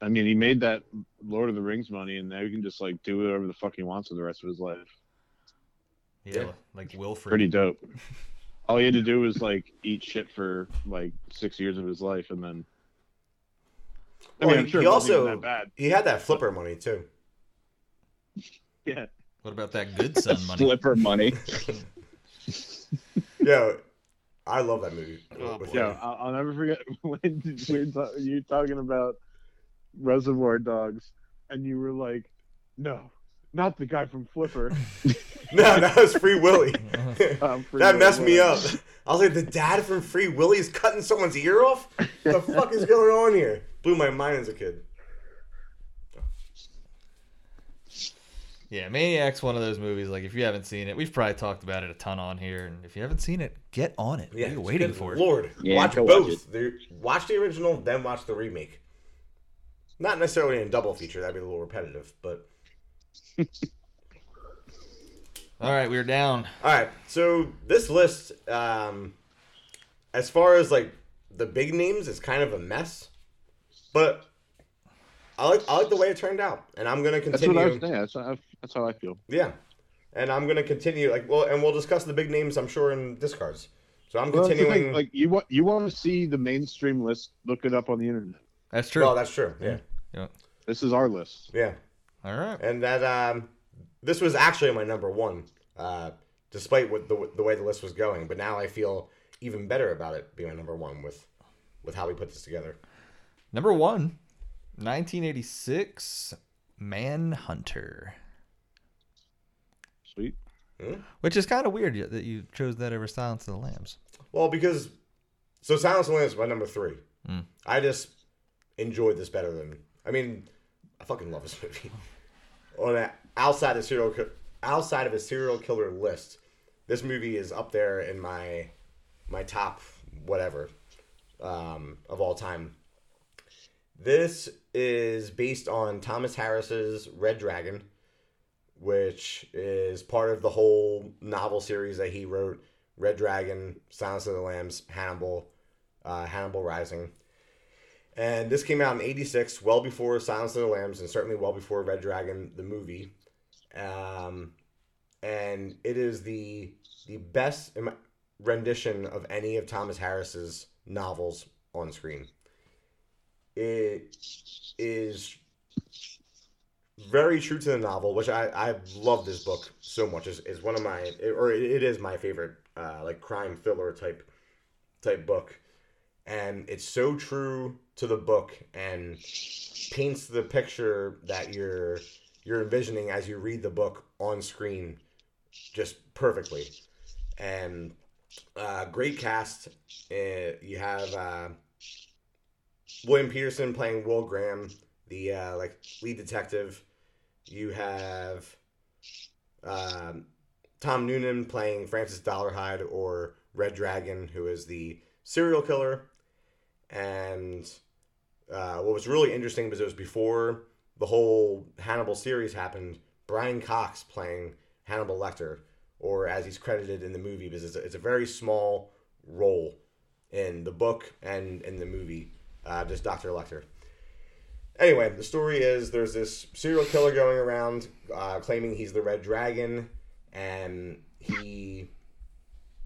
I mean, he made that Lord of the Rings money, and now he can just like do whatever the fuck he wants for the rest of his life. Yeah, Yeah. like Wilfred. Pretty dope. All he had to do was like eat shit for like six years of his life, and then. I Well, mean, I'm he- sure he it wasn't also- even that bad. He had that flipper money too. Yeah. What about that good son money? flipper money. Yeah, I love that movie. Oh, with boy. Yo. I'll, I'll never forget when we were ta- you talking about Reservoir Dogs, and you were like, "No, not the guy from Flipper. No, that was Free Willy. Um, Free that Willy, messed me up. I was like, the dad from Free Willy is cutting someone's ear off? the fuck is going on here? Blew my mind as a kid. Yeah, Maniac's one of those movies. Like, if you haven't seen it, we've probably talked about it a ton on here. And if you haven't seen it, get on it. Yeah, what are you waiting good for? Lord, Yeah, watch go watch both. Watch the original, then watch the remake. Not necessarily in a double feature. That'd be a little repetitive, but All right, we're down. all right. So this list, um, as far as like the big names, is kind of a mess. But I like I like the way it turned out, and I'm gonna continue. That's continue. what I was saying. That's, how- that's how I feel. Yeah, and I'm gonna continue. Like, well, and we'll discuss the big names. I'm sure in discards. So I'm Well, that's the continuing. thing, Like you want you want to see the mainstream list? Look it up on the internet. That's true. well, that's true. Yeah, Yeah. This is our list. yeah. All right. and that um, this was actually my number one, uh, despite what the the way the list was going. But now I feel even better about it being my number one with with how we put this together. Number one, 1986, Manhunter. Sweet. Which is kind of weird that you chose that over Silence of the Lambs. Well, because so Silence of the Lambs is my number three. Mm. I just enjoyed this better than I mean, I fucking love this movie. On a, outside of serial outside of a serial killer list, this movie is up there in my my top whatever um, of all time. This is based on Thomas Harris's Red Dragon, which is part of the whole novel series that he wrote Red Dragon, Silence of the Lambs, Hannibal, uh, Hannibal Rising. And this came out in 86, well before Silence of the Lambs, and certainly well before Red Dragon, the movie. Um, and it is the the best rendition of any of Thomas Harris's novels on screen. It is very true to the novel, which I, I love this book so much. is is one of my or it is my favorite uh, like crime thriller type type book, and it's so true to the book and paints the picture that you're you're envisioning as you read the book on screen just perfectly. And uh, great cast. Uh, you have uh, William Petersen playing Will Graham, the uh, like lead detective. You have um, Tom Noonan playing Francis Dolarhyde or Red Dragon, who is the serial killer. And uh, what was really interesting was it was before the whole Hannibal series happened. Brian Cox playing Hannibal Lecter, or as he's credited in the movie, because it's a, it's a very small role in the book and in the movie, uh, just Dr. Lecter. Anyway, the story is there's this serial killer going around uh, claiming he's the Red Dragon, and he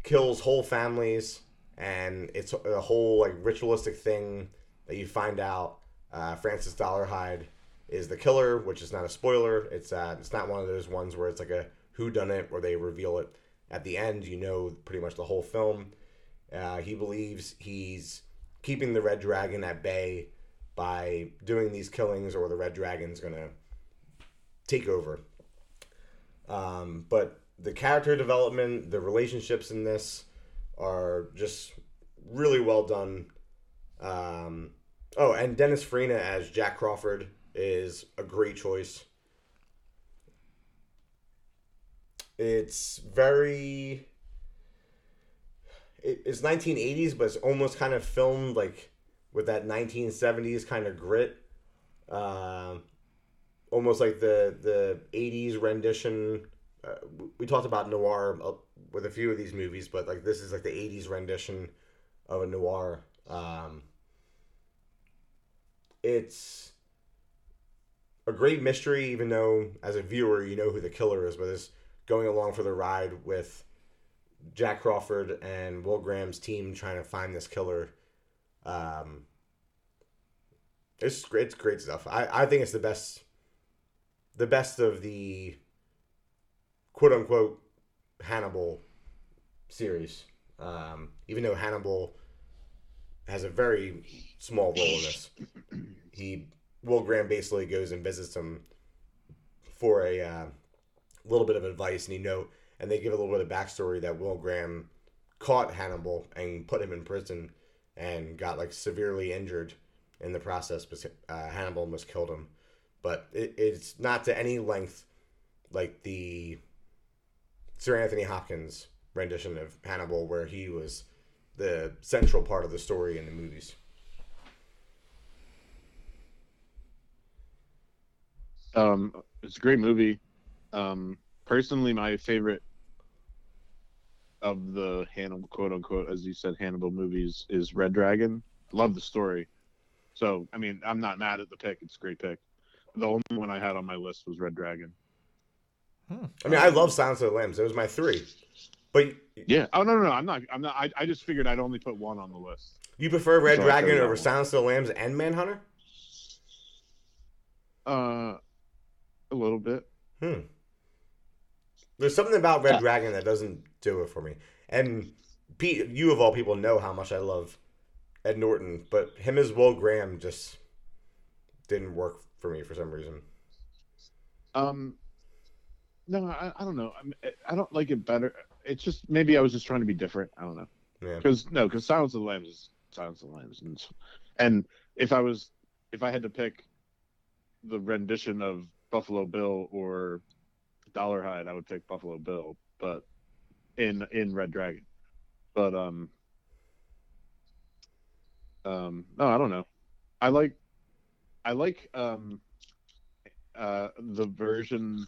kills whole families, and it's a whole like ritualistic thing that you find out. Uh, Francis Dolarhyde is the killer, which is not a spoiler. It's uh, it's not one of those ones where it's like a who done it where they reveal it at the end. You know pretty much the whole film. Uh, he believes he's keeping the Red Dragon at bay by doing these killings, or the Red Dragon's gonna take over. Um, but the character development, the relationships in this are just really well done. Um, oh, and Dennis Farina as Jack Crawford is a great choice. It's very. it- It's 1980s, but it's almost kind of filmed like with that 1970s kind of grit. Um, almost like the the 80s rendition. Uh, we talked about noir uh, with a few of these movies, but like this is like the 80s rendition of a noir. Um, it's a great mystery, even though as a viewer you know who the killer is, but it's going along for the ride with Jack Crawford and Will Graham's team trying to find this killer. Um, it's great, it's great stuff. I, I think it's the best, the best of the quote unquote Hannibal series. Um, even though Hannibal has a very small role in this, he Will Graham basically goes and visits him for a uh, little bit of advice, and you know, and they give a little bit of backstory that Will Graham caught Hannibal and put him in prison and got like severely injured in the process. Because uh, Hannibal almost killed him, but it, it's not to any length like the Sir Anthony Hopkins rendition of Hannibal, where he was the central part of the story in the movies. Um, it's a great movie. Um, personally, my favorite of the Hannibal, quote unquote, as you said, Hannibal movies is Red Dragon. Love the story. So, I mean, I'm not mad at the pick. It's a great pick. The only one I had on my list was Red Dragon. I mean, I love Silence of the Lambs. It was my three. But Yeah. Oh no, no, no. I'm not. I'm not. I, I just figured I'd only put one on the list. you prefer Red So Dragon chose over. Silence of the Lambs and Manhunter? Uh, a little bit. Hmm. There's something about Red Yeah. Dragon that doesn't do it for me. And Pete, you of all people know how much I love Ed Norton, but him as Will Graham just didn't work for me for some reason. Um, no, I, I don't know. I, mean, I don't like it better. It's just maybe I was just trying to be different. I don't know. Yeah. Because no, because Silence of the Lambs is Silence of the Lambs, and and if I was if I had to pick the rendition of Buffalo Bill or Dolarhyde, I would pick Buffalo Bill, but in in Red Dragon. But um, um, no, I don't know. I like I like um uh the version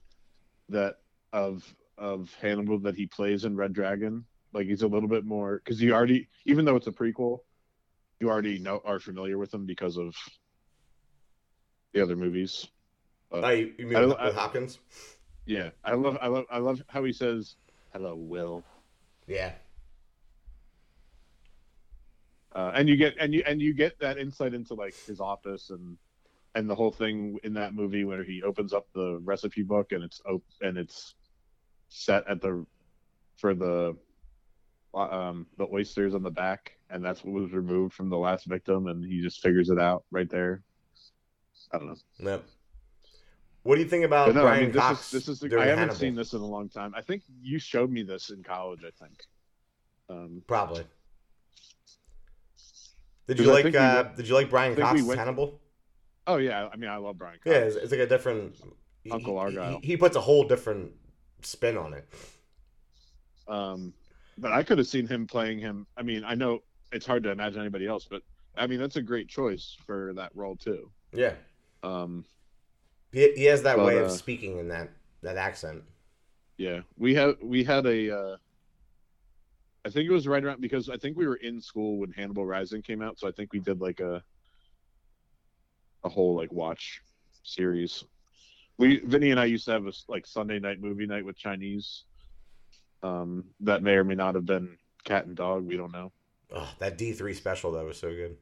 that of of Hannibal that he plays in Red Dragon. Like he's a little bit more because you already, even though it's a prequel, you already know are familiar with him because of the other movies. But, Oh, you, you mean I- with, I- Hopkins? yeah, I love, I love, I love how he says, "Hello, Will," Yeah. uh, and you get and you and you get that insight into like his office and and the whole thing in that movie where he opens up the recipe book and it's op- and it's set at the for the um the oysters on the back and that's what was removed from the last victim and he just figures it out right there i don't know Yep. What do you think about no Brian i mean this Cox? is this is the, i haven't Hannibal? seen this in a long time i think you showed me this in college i think um Probably. Did you like we uh, went- Did you like Brian think we went- Hannibal? Oh yeah i mean i love brian Cox. Yeah, it's, it's like a different. Uncle Argyle. He, he puts a whole different spin on it. Um, but I could have seen him playing him. I mean, I know it's hard to imagine anybody else, but I mean that's a great choice for that role too. Yeah, Um, he, he has that But, way of uh, speaking in that that accent. yeah, we had we had a. Uh, I think it was right around because I think we were in school when Hannibal Rising came out, so I think we did like a a whole like watch series. We Vinny and I used to have a like Sunday night movie night with Chinese. Um, that may or may not have been cat and dog. We don't know. Oh, that D three special that was so good.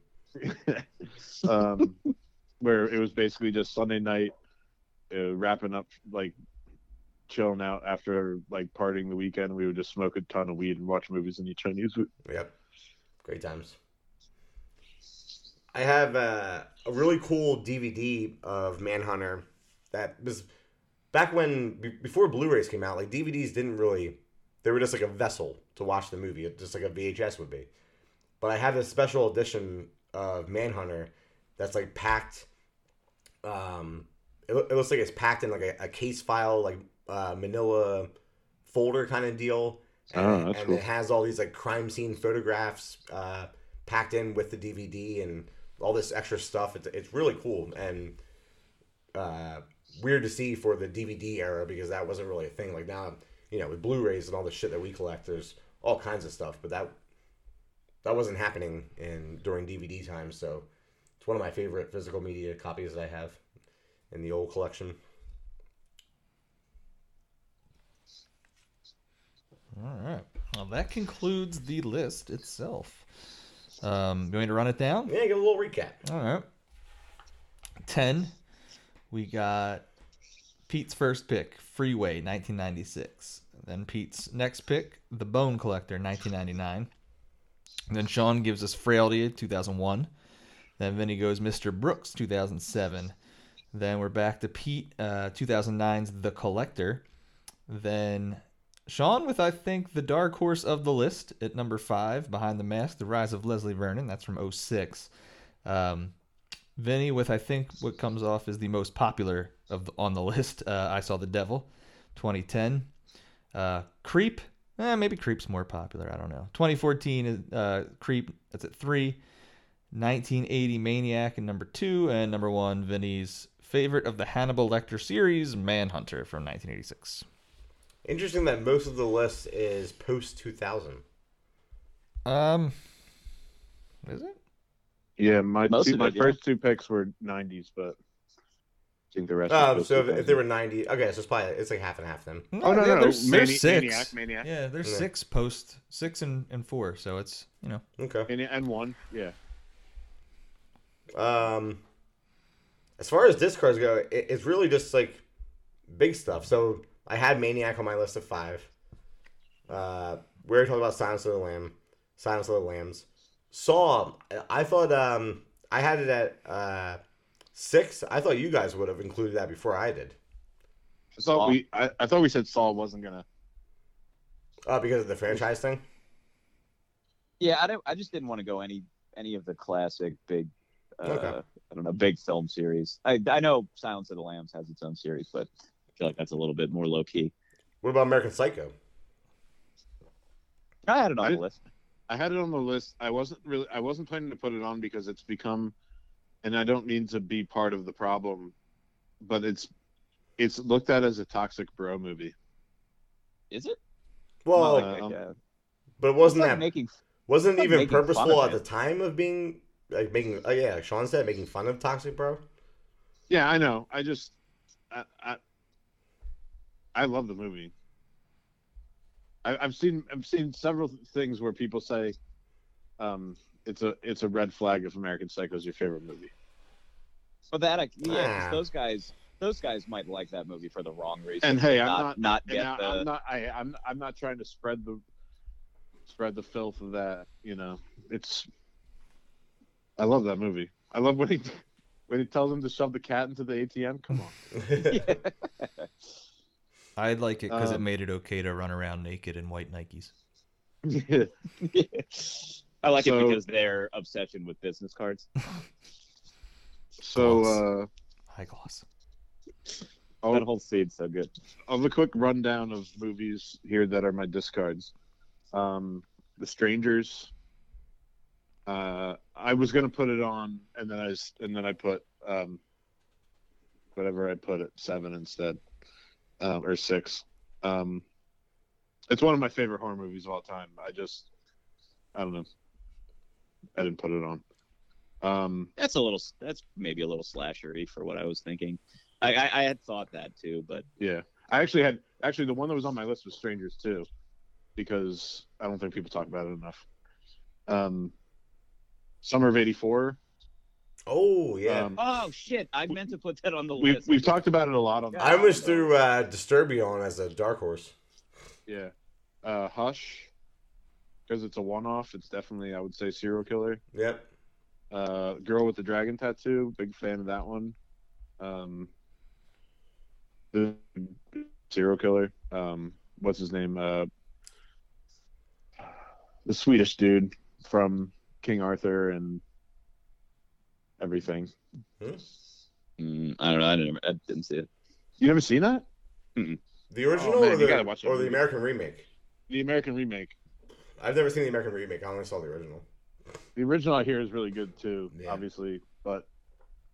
um, where it was basically just Sunday night, uh, wrapping up, like chilling out after like partying the weekend. We would just smoke a ton of weed and watch movies and eat Chinese food. Yep, great times. I have uh, a really cool DVD of Manhunter that was back when before Blu-rays came out. Like DVDs didn't really, they were just like a vessel to watch the movie, just like a VHS would be. But I have this special edition of Manhunter that's like packed. Um, it, it looks like it's packed in like a, a case file, like uh, Manila folder kind of deal. And, Oh, and cool. it has all these like crime scene photographs uh, packed in with the DVD and all this extra stuff. It's, it's really cool and uh, weird to see for the DVD era because that wasn't really a thing. Like now, you know, with Blu-rays and all the shit that we collect, there's all kinds of stuff, but that that wasn't happening in during DVD time. So it's one of my favorite physical media copies that I have in the old collection. All right. Well, that concludes the list itself. Um, going to run it down? Yeah, give a little recap. All right. 10. We got Pete's first pick, Freeway, 1996. Then Pete's next pick, The Bone Collector, 1999. Then Sean gives us Frailty, 2001. Then Vinny goes Mr. Brooks, 2007. Then we're back to Pete, uh, 2009's The Collector. Then Sean with, I think, the dark horse of the list at number five, Behind the Mask, The Rise of Leslie Vernon. That's from 06. Um, Vinny with, I think, what comes off is the most popular of the, on the list, uh, I Saw the Devil, 2010. Uh, Creep, eh, maybe Creep's more popular. I don't know. 2014 is uh, Creep. That's at three. 1980 Maniac and number two, and number one Vinny's favorite of the Hannibal Lecter series, Manhunter from 1986. Interesting that most of the list is post 2000. Um, is it? Yeah, my Most two, of my it, yeah. first two picks were '90s, but I think the rest. are Um, post- so if, if they were 90, okay, so it's probably it's like half and half then. Oh no, yeah, no, there's, Mani- there's six. Maniac, Maniac, Yeah, there's Yeah. six post six and, and four, so it's you know Okay. and, and one, yeah. Um, as far as discards go, it, it's really just like big stuff. So I had Maniac on my list of five. Uh, we already talked about Silence of the Lamb, Silence of the Lambs. Saw, I thought um, I had it at uh, six. I thought you guys would have included that before I did, I Saw. thought we, I, I thought we said Saw wasn't gonna. uh, because of the franchise thing. Yeah, I don't. I just didn't want to go any any of the classic big. Uh, Okay. I don't know, big film series. I I know Silence of the Lambs has its own series, but I feel like that's a little bit more low key. What about American Psycho? I had it on I the list. I had it on the list. I wasn't really. I wasn't planning to put it on because it's become, and I don't mean to be part of the problem, but it's, it's looked at as a toxic bro movie. Is it? Well, Not uh, like, uh, but wasn't like that making? wasn't like even making purposeful at it. the time of being like making? Oh yeah, like Sean said, making fun of Toxic Bro. Yeah, I know. I just, I, I, I love the movie. I, I've seen I've seen several things where people say, um, it's a it's a red flag if American Psycho is your favorite movie. Well, that I, yeah, 'cause Ah. those guys those guys might like that movie for the wrong reason. And hey, I'm not not not get now, the. I'm not I, I'm I'm not trying to spread the spread the filth of that. You know, it's. I love that movie. I love when he when he tells him to shove the cat into the ATM. Come on. I like it because it Um, made it okay to run around naked in white Nikes. I like So- it because their obsession with business cards. so uh, High gloss. I'll, That whole scene's so good. I'll have a quick rundown of movies here that are my discards. Um, the Strangers. Uh, I was gonna put it on, and then I s- and then I put um, whatever I put at seven instead, um, or six. Um, it's one of my favorite horror movies of all time. I just, I don't know. I didn't put it on. Um, That's a little. That's maybe a little slashery for what I was thinking. I, I, I had thought that too, but Yeah, I actually had actually the one that was on my list was Strangers too, because I don't think people talk about it enough. Um, Summer of '84. Oh yeah, Um, oh shit! I meant to put that on the we've list. we've talked about it a lot on. Yeah. I was through uh, Disturbia on as a dark horse. Yeah, uh, Hush, because it's a one-off. It's definitely I would say serial killer. Yep. Uh, Girl with the Dragon Tattoo. Big fan of that one. Um, the serial killer. Um, what's his name? Uh, the Swedish dude from King Arthur and everything. Mm, I don't know. I didn't. I didn't see it. You never seen that? The original Oh, man, or, the, gotta watch or the. American remake? The American remake. I've never seen the American remake. I only saw the original. The original I hear is really good too, Yeah. obviously, but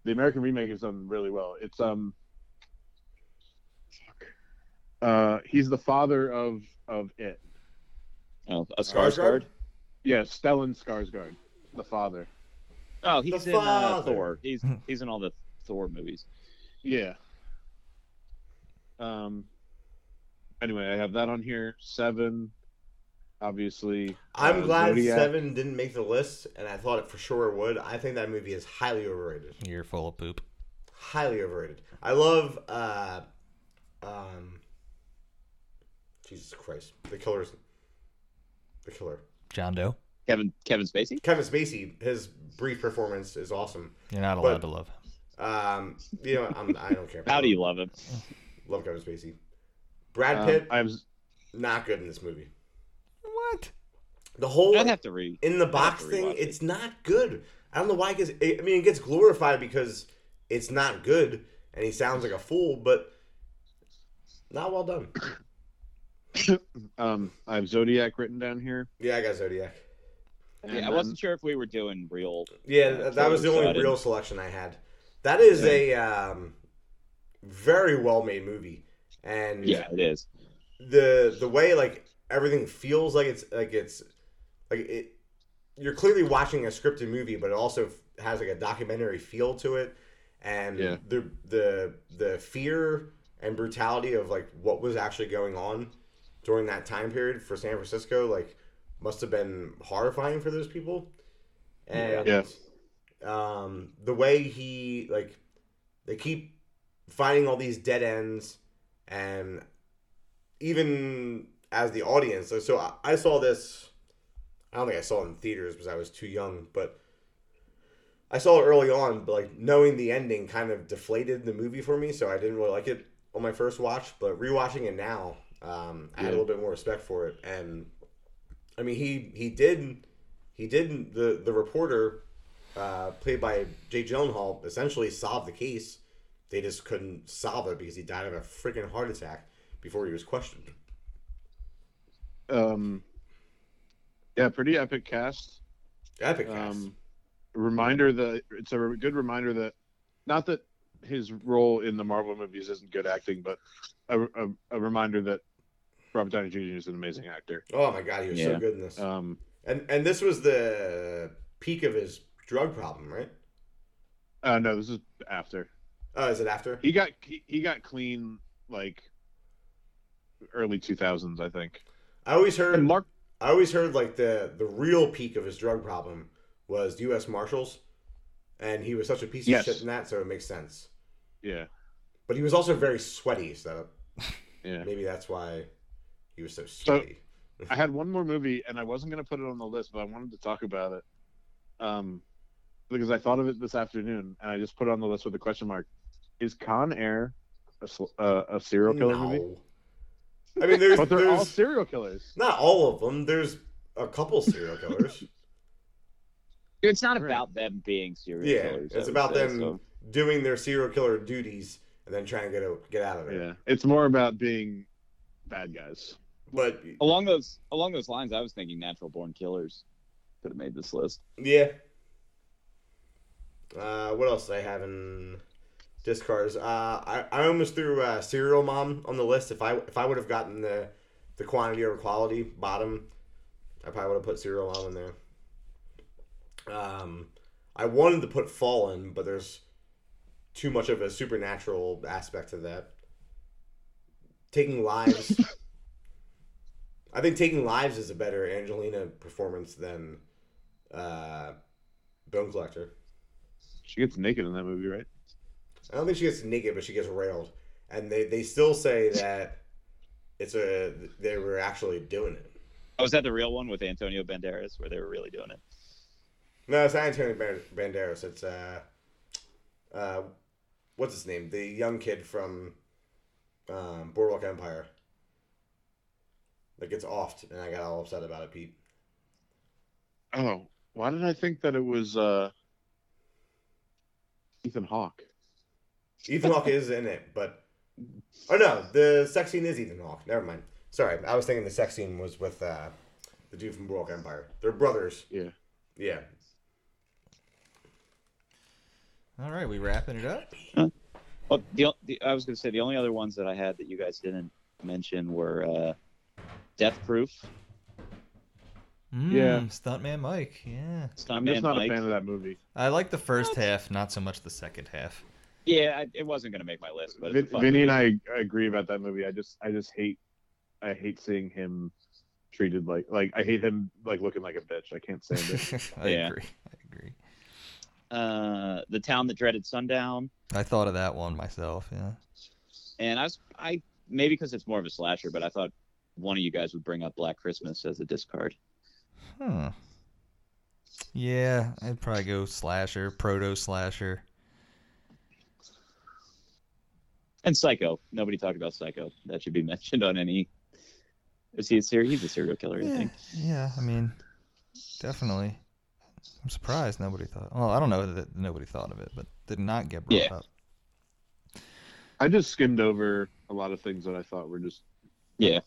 the American remake is done really well. It's um, fuck. Uh, he's the father of of it. Oh, a Skarsgård? Skarsgård. Yeah, Stellan Skarsgård, the father. Oh, he's The in uh. Thor. He's he's in all the Thor movies. Yeah. Um. Anyway, I have that on here. Seven, obviously. I'm uh, glad Zodiac. Seven didn't make the list, and I thought it for sure it would. I think that movie is highly overrated. You're full of poop. Highly overrated. I love. uh um Jesus Christ, the killer's the killer. John Doe. Kevin Kevin Spacey. Kevin Spacey. His brief performance is awesome. You're not But- allowed to love. Um, you know, I'm, I don't care. How do you love him? love Kevin Spacey? Brad Um, Pitt, I was not good in this movie. What? The whole I'd have to read. in the I'd box thing, it. it's not good. I don't know why. Because I mean, it gets glorified because it's not good, and he sounds like a fool, but not well done. um I have Zodiac written down here. Yeah, I got Zodiac. And Yeah, I wasn't sure if we were doing real. Yeah, uh, that, that was the trailers, so I only didn't- real selection I had. That is a um, very well made movie, and Yeah, it is. the the way like everything feels like it's like it's like it. You're clearly watching a scripted movie, but it also has like a documentary feel to it, and Yeah. the the the fear and brutality of like what was actually going on during that time period for San Francisco, like must have been horrifying for those people. And Yeah. um, the way he like they keep finding all these dead ends and even as the audience so, so I, I saw this i don't think i saw it in theaters because i was too young but i saw it early on but like knowing the ending kind of deflated the movie for me so i didn't really like it on my first watch but rewatching it now um, i had a little bit more respect for it and i mean he he did he did the the reporter uh, played by Jake Gyllenhaal, essentially solved the case. They just couldn't solve it because he died of a freaking heart attack before he was questioned. um yeah, pretty epic cast. Epic cast. Um reminder that it's a good reminder that not that his role in the Marvel movies isn't good acting, but a, a, a reminder that Robert Downey Jr. is an amazing actor. oh my god, he was so good in this. Um, and and this was the peak of his drug problem, right? uh, no, this is after Oh, is it after? he got he, he got clean like early 2000s, I think. I always heard. And Mark, I always heard like the the real peak of his drug problem was U.S. Marshals, and he was such a piece Yes. of shit in that, so it makes sense. yeah, But he was also very sweaty, so yeah. maybe that's why he was so sweaty. I had one more movie, and I wasn't gonna put it on the list, but I wanted to talk about it, um, because I thought of it this afternoon, and I just put it on the list with a question mark. Is Con Air a, sl- uh, a serial killer movie? I mean, there's, But they're there's all serial killers. not all of them. There's a couple serial killers. It's not Right. about them being serial yeah, killers. I it's about say, them so- doing their serial killer duties and then trying to get out, get out of it. Yeah, it's more about being bad guys. But Along those along those lines, I was thinking Natural Born Killers could have made this list. yeah. Uh, what else did I have in discards? Uh, I, I almost threw uh, Serial Mom on the list. If I if I would have gotten the the quantity over quality bottom, I probably would have put Serial Mom in there. Um, I wanted to put Fallen, but there's too much of a supernatural aspect to that. Taking Lives. I think Taking Lives is a better Angelina performance than uh, Bone Collector. She gets naked in that movie, right? I don't think she gets naked, but she gets railed, and they they still say that it's a they were actually doing it. Oh, was that the real one with Antonio Banderas where they were really doing it? No, it's not Antonio Banderas. It's uh, uh, what's his name? The young kid from um, Boardwalk Empire. That gets offed, and I got all upset about it, Pete. Oh, why did I think that it was uh, Ethan Hawke? Ethan Hawke is in it, but oh no, the sex scene is Ethan Hawke. Never mind. Sorry, I was thinking the sex scene was with uh, the dude from Boardwalk Empire. They're brothers. Yeah. Yeah. All right, we wrapping it up. Well, the, the I was going to say the only other ones that I had that you guys didn't mention were uh, Death Proof, Mm, Yeah. Stuntman Mike. Yeah, I'm just not Mike. a fan of that movie. I like the first half, not so much the second half. Yeah, I, it wasn't going to make my list, but Vin, a fun Vinny and. I agree about that movie. I just, I just hate, I hate seeing him treated like, like I hate him like looking like a bitch. I can't stand it. I Yeah. agree. I agree. uh, the town that dreaded sundown, I thought of that one myself. Yeah. and I was I maybe because it's more of a slasher, but I thought one of you guys would bring up Black Christmas as a discard. Huh. Yeah, I'd probably go slasher, proto slasher. And Psycho. Nobody talked about Psycho. That should be mentioned on any. Is he a serial? He's a serial killer, I Yeah, think. yeah. I mean, definitely. I'm surprised nobody thought. Well, I don't know that nobody thought of it, but did not get brought Yeah. up. I just skimmed over a lot of things that I thought were just Yeah.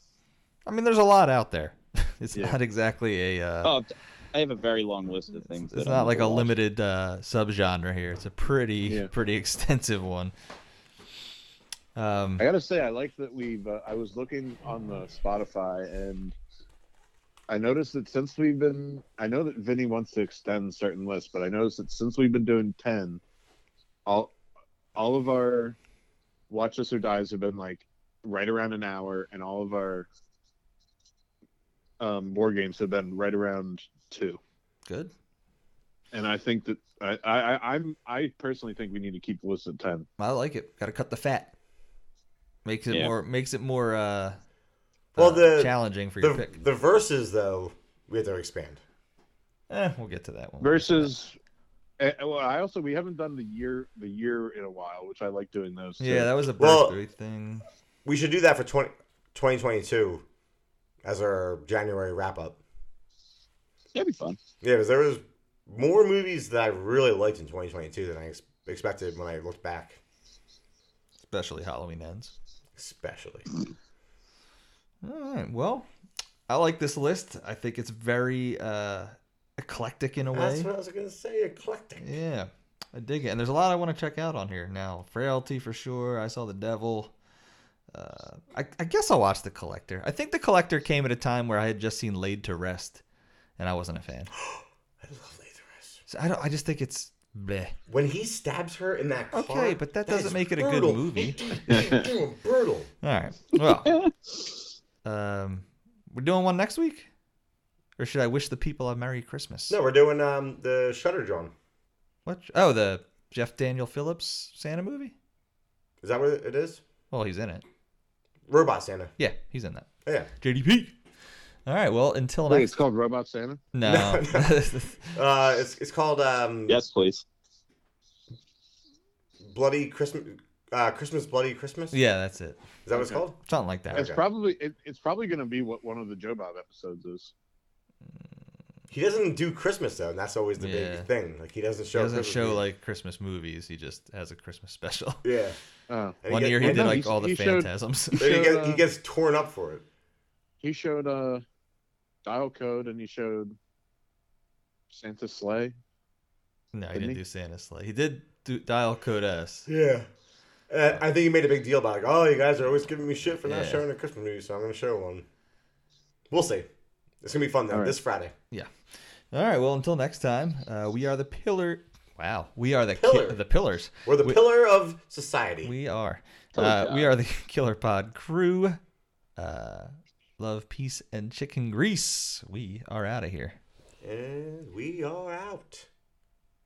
I mean, there's a lot out there. It's Yeah. not exactly a. Uh, Oh, I have a very long list of things. it's not I'm like a watch. limited uh, subgenre here. It's a pretty, Yeah. pretty extensive one. Um, I gotta say, I like that we've. Uh, I was looking on the Spotify, and I noticed that since we've been, I know that Vinny wants to extend certain lists, but I noticed that since we've been doing ten, all, all of our Watch This or Dies have been like right around an hour, and all of our um, board games have been right around two. good. And I think that I, I, I- I'm, I personally think we need to keep the list at ten. I like it. Got to cut the fat. Makes it Yeah. more. Makes it more. Uh, Well, uh, the- challenging for your The, pick. the verses, though, we have to expand. Eh, we'll get to that one. versus eh, well i also we haven't done the year the year in a while which i like doing those too. Yeah, that was a Well- thing. We should do that for 20, 2022 as our January wrap up. That'd be fun. Yeah, because there was more movies that I really liked in 2022 than I ex- expected when I looked back, Especially Halloween ends. especially. All right. Well, I like this list. I think it's very uh, eclectic in a way. That's what I was going to say, eclectic. Yeah, I dig it. And there's a lot I want to check out on here now. Frailty for sure. I saw the Devil. Uh, I, I guess I'll watch the Collector. I think the Collector came at a time where I had just seen Laid to Rest, and I wasn't a fan. I love Lazarus. So I don't. I just think it's bleh. When he stabs her in that car. Okay, but that doesn't is make it a good movie. brutal. All right. Well, um, we're doing one next week, or should I wish the people a Merry Christmas? No, we're doing um the Shudder John. What? Oh, the Jeff Daniel Phillips Santa movie. Is that what it is? Well, he's in it. Robot Santa. Yeah, he's in that. Yeah. JDP. All right. Well, until Wait, next. it's called robot santa No. Uh, it's it's called um Yes, please. Bloody Christmas. Uh, Christmas Bloody Christmas. yeah, that's it. Is that what it's called? Something like that. it's Okay. probably it, it's probably going to be what one of the joe bob episodes is He doesn't do Christmas though, and that's always the Yeah. big thing. Like he doesn't He show. doesn't Christmas show movies. like Christmas movies. He just has a Christmas special. Yeah. uh, One get- year he did like he's- all the he showed- phantasms. Then he, showed, gets, uh, he gets torn up for it. he showed uh dial code and he showed santa's slay no, he Didn't didn't he? do Santa Slay. He did do Dial Code S. Yeah. Uh, I think he made a big deal about like, oh, you guys are always giving me shit for not Yeah. showing a Christmas movie, so I'm going to show one. We'll see. It's gonna be fun though. All right. This Friday. Yeah. All right. Well, until next time, uh, we are the pillar. Wow, we are the ki- Pillar. the pillars. We're the We- pillar of society. We are. Oh, Uh, we are the Killer Pod crew. Uh, love, peace, and chicken grease. We are out of here. and we are out.